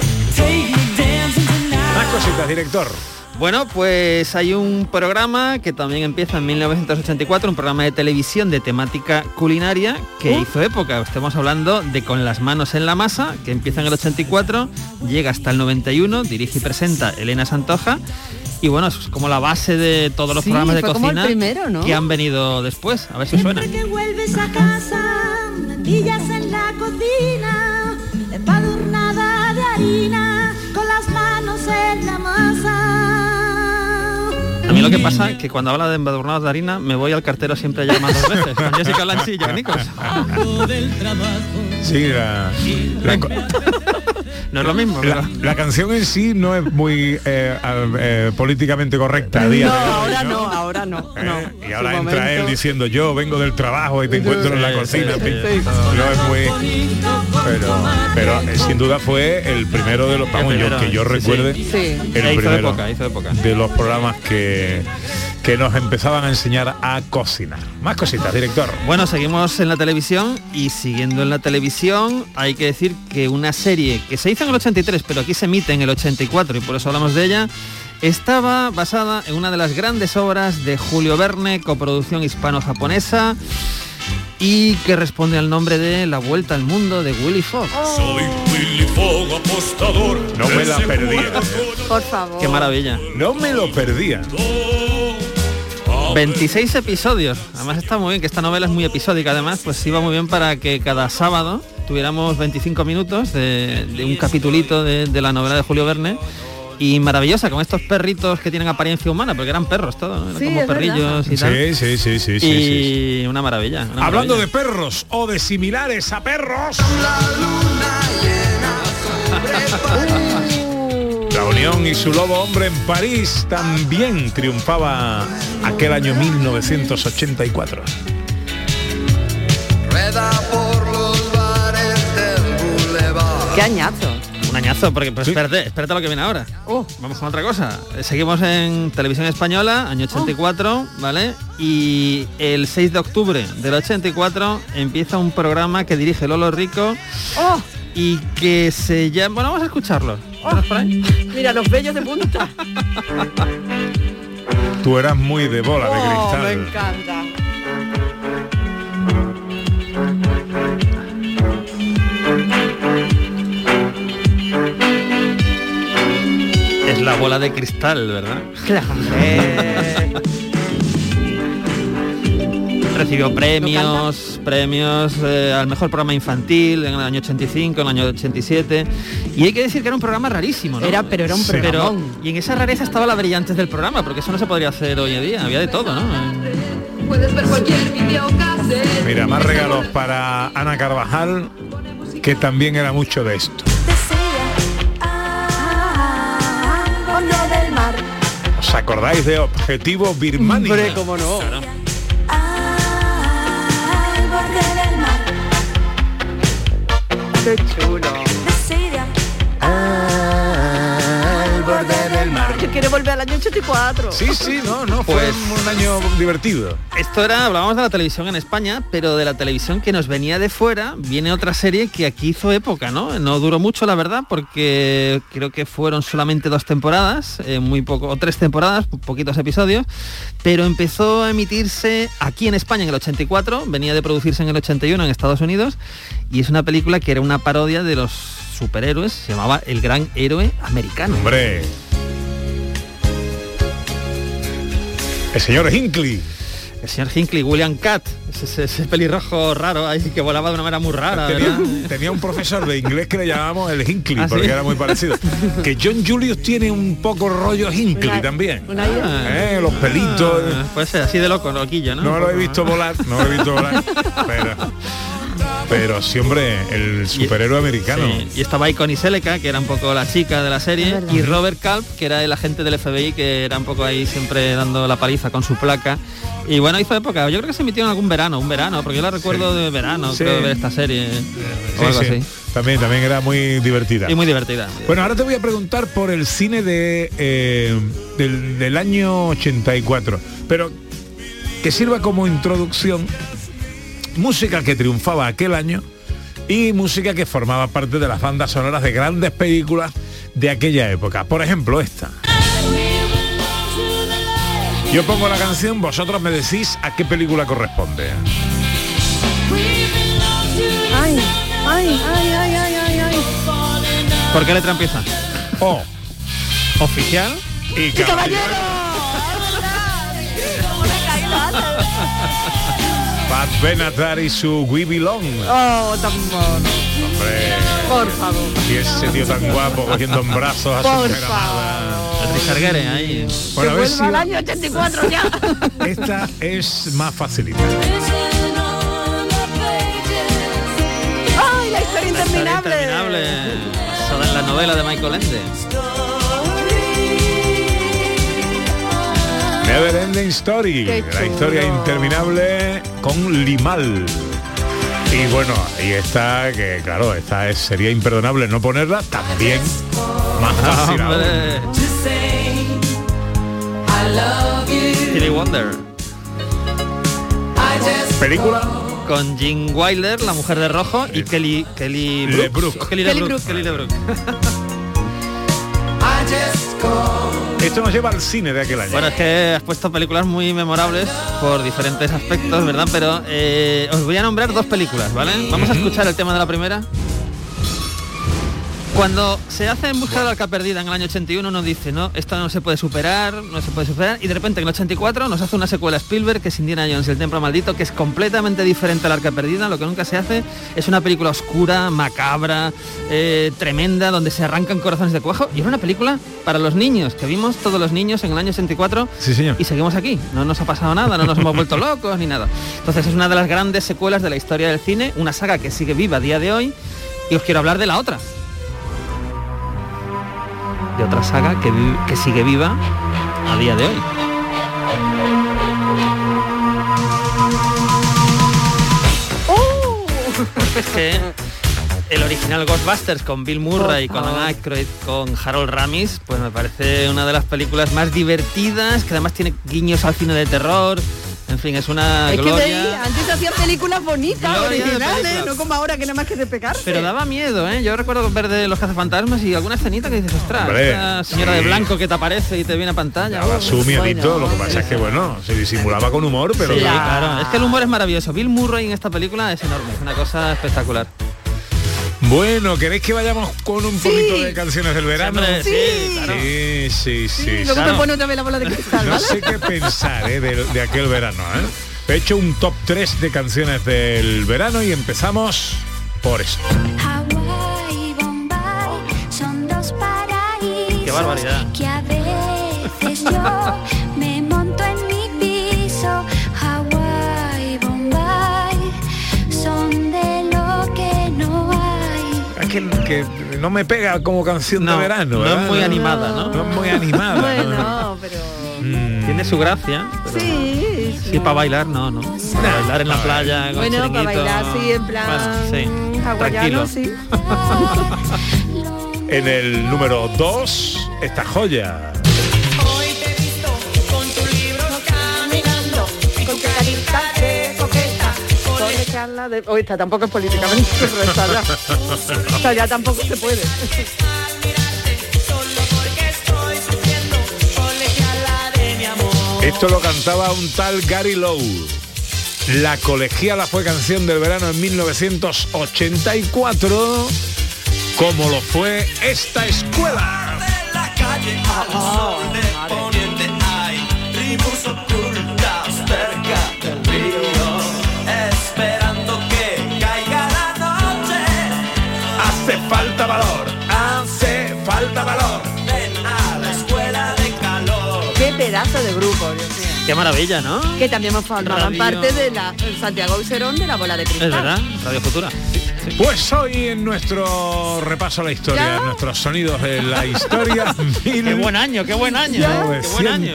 Más cositas, director. Bueno, pues hay un programa que también empieza en 1984, un programa de televisión de temática culinaria que hizo época. Estamos hablando de Con las manos en la masa, que empieza en el 84, llega hasta el 91, dirige y presenta Elena Santoja. Y bueno, es como la base de todos los Sí, programas de fue como el cocina primero, ¿no? que han venido después. A ver si suena. que vuelves a casa, lentillas en la cocina, mí lo que pasa es que cuando habla de embadurnados de harina me voy al cartero siempre a llamar dos veces. Con Jessica Lanchi y Jack [LAUGHS] Nicholson. Sí, la, la No es lo mismo. la- la canción en sí no es muy eh, eh, políticamente correcta a día No, de hoy, ahora ¿no? no, ahora no. no. Y ahora entra él diciendo yo vengo del trabajo y te encuentro en la cocina. sí. No es muy. Pero, pero eh, sin duda fue el primero de los vamos, yo- primero, que yo recuerde sí. Sí. el Ya hizo primero época, hizo época. de los programas que que nos empezaban a enseñar a cocinar. Más cositas, director. Bueno, seguimos en la televisión y siguiendo en la televisión hay que decir que una serie que se hizo en el 83 pero aquí se emite en el 84 y por eso hablamos de ella, estaba basada en una de las grandes obras de Julio Verne, coproducción hispano-japonesa y que responde al nombre de La Vuelta al Mundo de Willy Fox. Soy Willy Fogg, apostador. No me la perdía. Por favor. Qué maravilla. No me lo perdía. 26 episodios. Además está muy bien, que esta novela es muy episódica. Además, pues iba muy bien para que cada sábado tuviéramos 25 minutos de, de un capitulito de, de la novela de Julio Verne. Y maravillosa, con estos perritos que tienen apariencia humana, porque eran perros todos, ¿no? Eran Sí, como perrillos y tal. Sí, sí, sí, sí, sí, y sí. una maravilla. una Hablando de perros o de similares a perros. La Unión y su lobo hombre en París también triunfaba aquel año 1984. Rueda por los bares del boulevard. Qué añazo. Un añazo, porque pues, espérate, espérate lo que viene ahora. Oh. Vamos con otra cosa. Seguimos en televisión española, año 84, ¿vale? Y el 6 de octubre del 84 empieza un programa que dirige Lolo Rico Oh, y que se llama... Bueno, vamos a escucharlo. Mira los bellos de punta. Tú eras muy de bola de Oh, cristal. me encanta. Es la bola de cristal, ¿verdad? Claro. [LAUGHS] Recibió premios, premios eh, al mejor programa infantil en el año 85, en el año 87. Y hay que decir que era un programa rarísimo, ¿no? Era- pero era un Pero- programón. y en esa rareza estaba la brillantez del programa, porque eso no se podría hacer hoy en día. Había de todo, ¿no? Puedes ver cualquier vídeo Mira, más regalos para Ana Carvajal, que también era mucho de esto. ¿Os acordáis de Objetivo Birmania? Hombre, cómo no. Qué chulo. De quiero volver al año 84. Sí, sí, no, no, fue Pues- un año divertido. Esto era, hablábamos de la televisión en España, pero de la televisión que nos venía de fuera, viene otra serie que aquí hizo época, ¿no? No duró mucho, la verdad, porque creo que fueron solamente dos temporadas, eh, muy poco, o tres temporadas, po- poquitos episodios, pero empezó a emitirse aquí en España en el 84, venía de producirse en el 81 en Estados Unidos, y es una película que era una parodia de los superhéroes, se llamaba El Gran Héroe Americano. Hombre. El señor Hinckley. El señor Hinckley, William Catt, ese, ese- ese pelirrojo raro ahí que volaba de una manera muy rara, Tenía, un profesor de inglés que le llamábamos el Hinckley, ¿Ah, sí? porque era muy parecido. Que John Julius tiene un poco rollo Hinckley Una- también. una. Eh, Los pelitos. Ah, puede ser así de loco, loquillo, ¿no? No lo he visto volar, no lo he visto volar. Pero, pero sí, hombre, el [LAUGHS] superhéroe americano. Sí, Y estaba Iconi Seleca, que era un poco la chica de la serie, y Robert Culp, que era el agente del FBI, que era un poco ahí siempre dando la paliza con su placa. Y bueno, hizo época, yo creo que se emitió en algún verano, un verano, porque yo la recuerdo de verano, Sí. creo, de ver esta serie. o algo sí. así. También, también era muy divertida. Y muy divertida. Bueno, ahora te voy a preguntar por el cine de eh, del, del año 84, pero que sirva como introducción música que triunfaba aquel año y música que formaba parte de las bandas sonoras de grandes películas de aquella época. Por ejemplo, esta. Yo pongo la canción, vosotros me decís a qué película corresponde. Ay, ay, ay, ay, ay, ay, ay. ¿Por qué letra empieza? O. Oficial. Y ¡Sí, caballero! Pat Benatar y su We Belong. Oh, tan mono. Hombre. Por favor. Y ese tío tan guapo cogiendo en brazos a su Por mujer amada. El Richard Gere ahí. Bueno, a ver si al año 84 ya. [LAUGHS] esta es más facilita. Ay, la historia Historia interminable. interminable. Basada en la novela de Michael Ende. Never Ending Story, la historia interminable con Limal. Y bueno, ahí está, que claro, esta es, sería imperdonable no ponerla, también más [LAUGHS] fácil aún. Hombre. Stevie Wonder. Película Con Jean Wilder, la mujer de rojo, y Kelly Kelly. Brooks. Kelly Kelly LeBrook. Brook. Kelly. [LAUGHS] Esto nos lleva al cine de aquel año. Bueno, es que has puesto películas muy memorables por diferentes aspectos, ¿verdad? Pero eh, os voy a nombrar dos películas, ¿vale? Vamos a escuchar el tema de la primera. Cuando se hace En busca de la arca perdida en el año 81 uno dice, no, esto no se puede superar, no se puede superar, y de repente en el 84 nos hace una secuela Spielberg que es Indiana Jones el templo maldito, que es completamente diferente a la arca perdida, lo que nunca se hace es una película oscura, macabra, eh, tremenda, donde se arrancan corazones de cuajo, y era una película para los niños, que vimos todos los niños en el año 84 Sí, señor. y seguimos aquí. No nos ha pasado nada, no nos hemos vuelto locos ni nada. Entonces es una de las grandes secuelas de la historia del cine, una saga que sigue viva a día de hoy y os quiero hablar de la otra. De otra saga que, que sigue viva a día de hoy. [LAUGHS] Es que el original Ghostbusters con Bill Murray, con Aykroyd, con Harold Ramis, pues me parece una de las películas más divertidas, que además tiene guiños al cine de terror, En fin, es una Es que gloria. veis, antes se hacían películas bonitas, originales, películas. no como ahora que nada más que de pegarse. Pero daba miedo, ¿eh? Yo recuerdo ver de los cazafantasmas y alguna escenita que dices, ostras, esa señora sí. de blanco que te aparece y te viene a pantalla. Daba su miedito, lo que pasa es que bueno, se disimulaba con humor, pero Sí, claro. Es que el humor es maravilloso. Bill Murray en esta película es enorme, es una cosa espectacular. Bueno, ¿queréis que vayamos con un poquito de canciones del verano? Hombre, sí, claro. sí, sí, sí, Luego claro. me pone otra vez la bola de cristal, No ¿vale? sé qué pensar ¿eh? de, de aquel verano. ¿eh? He hecho un top 3 de canciones del verano y empezamos por esto. Hawái y Bombay son dos paraísos. Qué barbaridad. Que a veces yo que, no me pega como canción de verano. no es muy animada, ¿no? No es muy animada. [LAUGHS] Bueno, pero... Tiene su gracia. pero Sí, Sí, para bailar, no, no. Para bailar en la playa. con Bueno, para bailar sí, en plan sí, hawaiano, tranquilo. sí. [LAUGHS] En el número 2, esta joya. Con tu libro caminando, con tu carita Con echarla de... Oh, esta tampoco es políticamente [LAUGHS] correcta ya. O sea, ya tampoco se puede. Esto lo cantaba un tal Gary Lowe. La colegiala fue canción del verano en 1984, como lo fue esta escuela. la pedazo de grupo, Dios mío. Qué maravilla, ¿no? Que también formaban Radio- parte de la Santiago Iserón de la bola de cristal. Es verdad, Radio Futura. Pues hoy en nuestro repaso a la historia, en nuestros sonidos de la [LAUGHS] historia, Qué buen año, qué buen año. Qué buen año.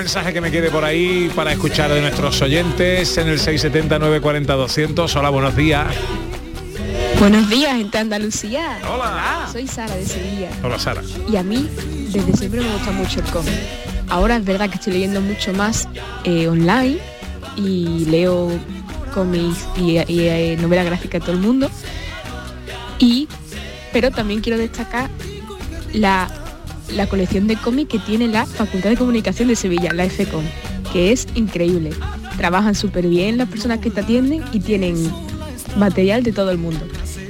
Mensaje que me quede por ahí para escuchar de nuestros oyentes en el 670 940 200. Hola, buenos días. Buenos días, gente Andalucía. Hola. Soy Sara de Sevilla. Hola, Sara. Y a mí, desde siempre me gusta mucho el cómic. Ahora es verdad que estoy leyendo mucho más eh, online y leo cómics y, y, eh, novela gráfica de todo el mundo. Y, pero también quiero destacar la, la colección de cómics que tiene la Facultad de Comunicación de Sevilla, la FECOM, que es increíble. Trabajan súper bien las personas que te atienden y tienen material de todo el mundo.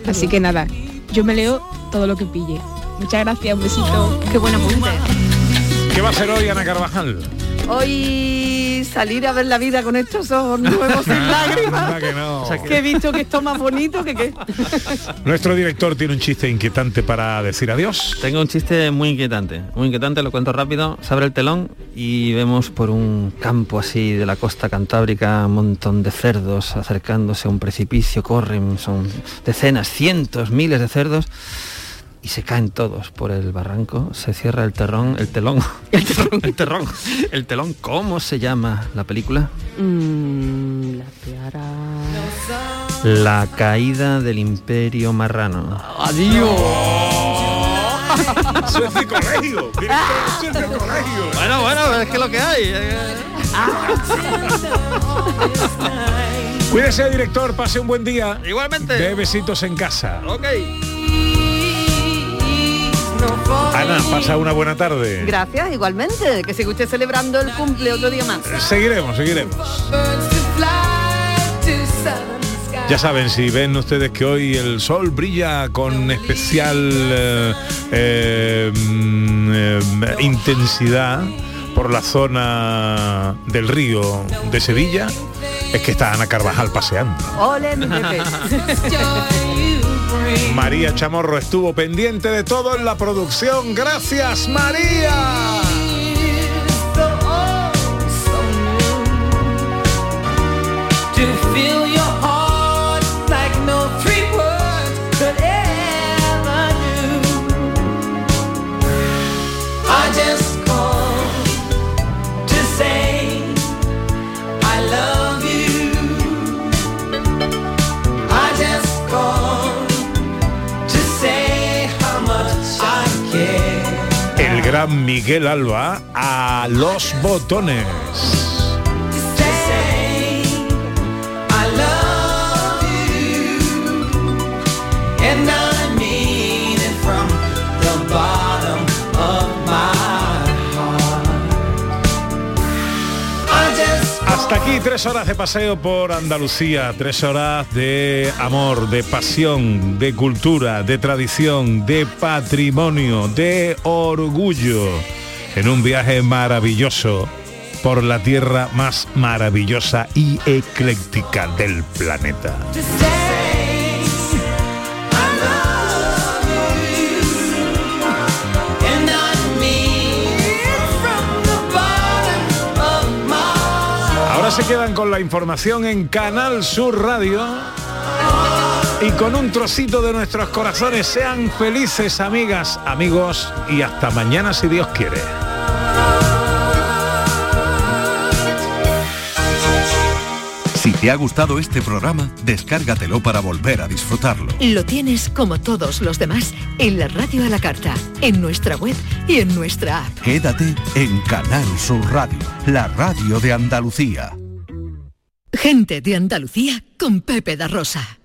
Así que nada, yo me leo todo lo que pille. Muchas gracias, un besito. Qué buen apunte. ¿Qué va a hacer hoy Ana Carvajal? Hoy salir a ver la vida con estos ojos nuevos sin [LAUGHS] lágrimas. Anda que no. Que he visto que esto es más bonito que qué. [LAUGHS] Nuestro director tiene un chiste inquietante para decir adiós. Tengo un chiste muy inquietante, muy inquietante, lo cuento rápido. Se abre el telón y vemos por un campo así de la costa cantábrica un montón de cerdos acercándose a un precipicio, corren, son decenas, cientos, miles de cerdos y se caen todos por el barranco, se cierra el terrón, el telón, [LAUGHS] el telón, el telón, el telón. ¿Cómo se llama la película? Mm, la tiara. La caída del imperio marrano. Adiós. De colegio. colegio. Bueno, bueno, es que lo que hay. Cuídese, director. Pase un buen día. Igualmente. De besitos en casa. Ok. Ana, pasa una buena tarde. Gracias, igualmente. Que siga usted celebrando el cumple otro día más. Seguiremos, seguiremos. Ya saben, si ven ustedes que hoy el sol brilla con especial eh, eh, mm, eh, intensidad por la zona del río de Sevilla, es que está Ana Carvajal paseando. Ole, mi Pepe. [LAUGHS] María Chamorro estuvo pendiente de todo en la producción. Gracias, María. Gran Miguel Alba a los botones. Hasta aquí tres horas de paseo por Andalucía, tres horas de amor, de pasión, de cultura, de tradición, de patrimonio, de orgullo, en un viaje maravilloso por la tierra más maravillosa y ecléctica del planeta. Se quedan con la información en Canal Sur Radio y con un trocito de nuestros corazones. Sean felices, amigas, amigos, y hasta mañana si Dios quiere. Si te ha gustado este programa, descárgatelo para volver a disfrutarlo. Lo tienes como todos los demás en la radio a la carta, en nuestra web y en nuestra app. Quédate en Canal Sur Radio, la radio de Andalucía. Gente de Andalucía con Pepe da Rosa.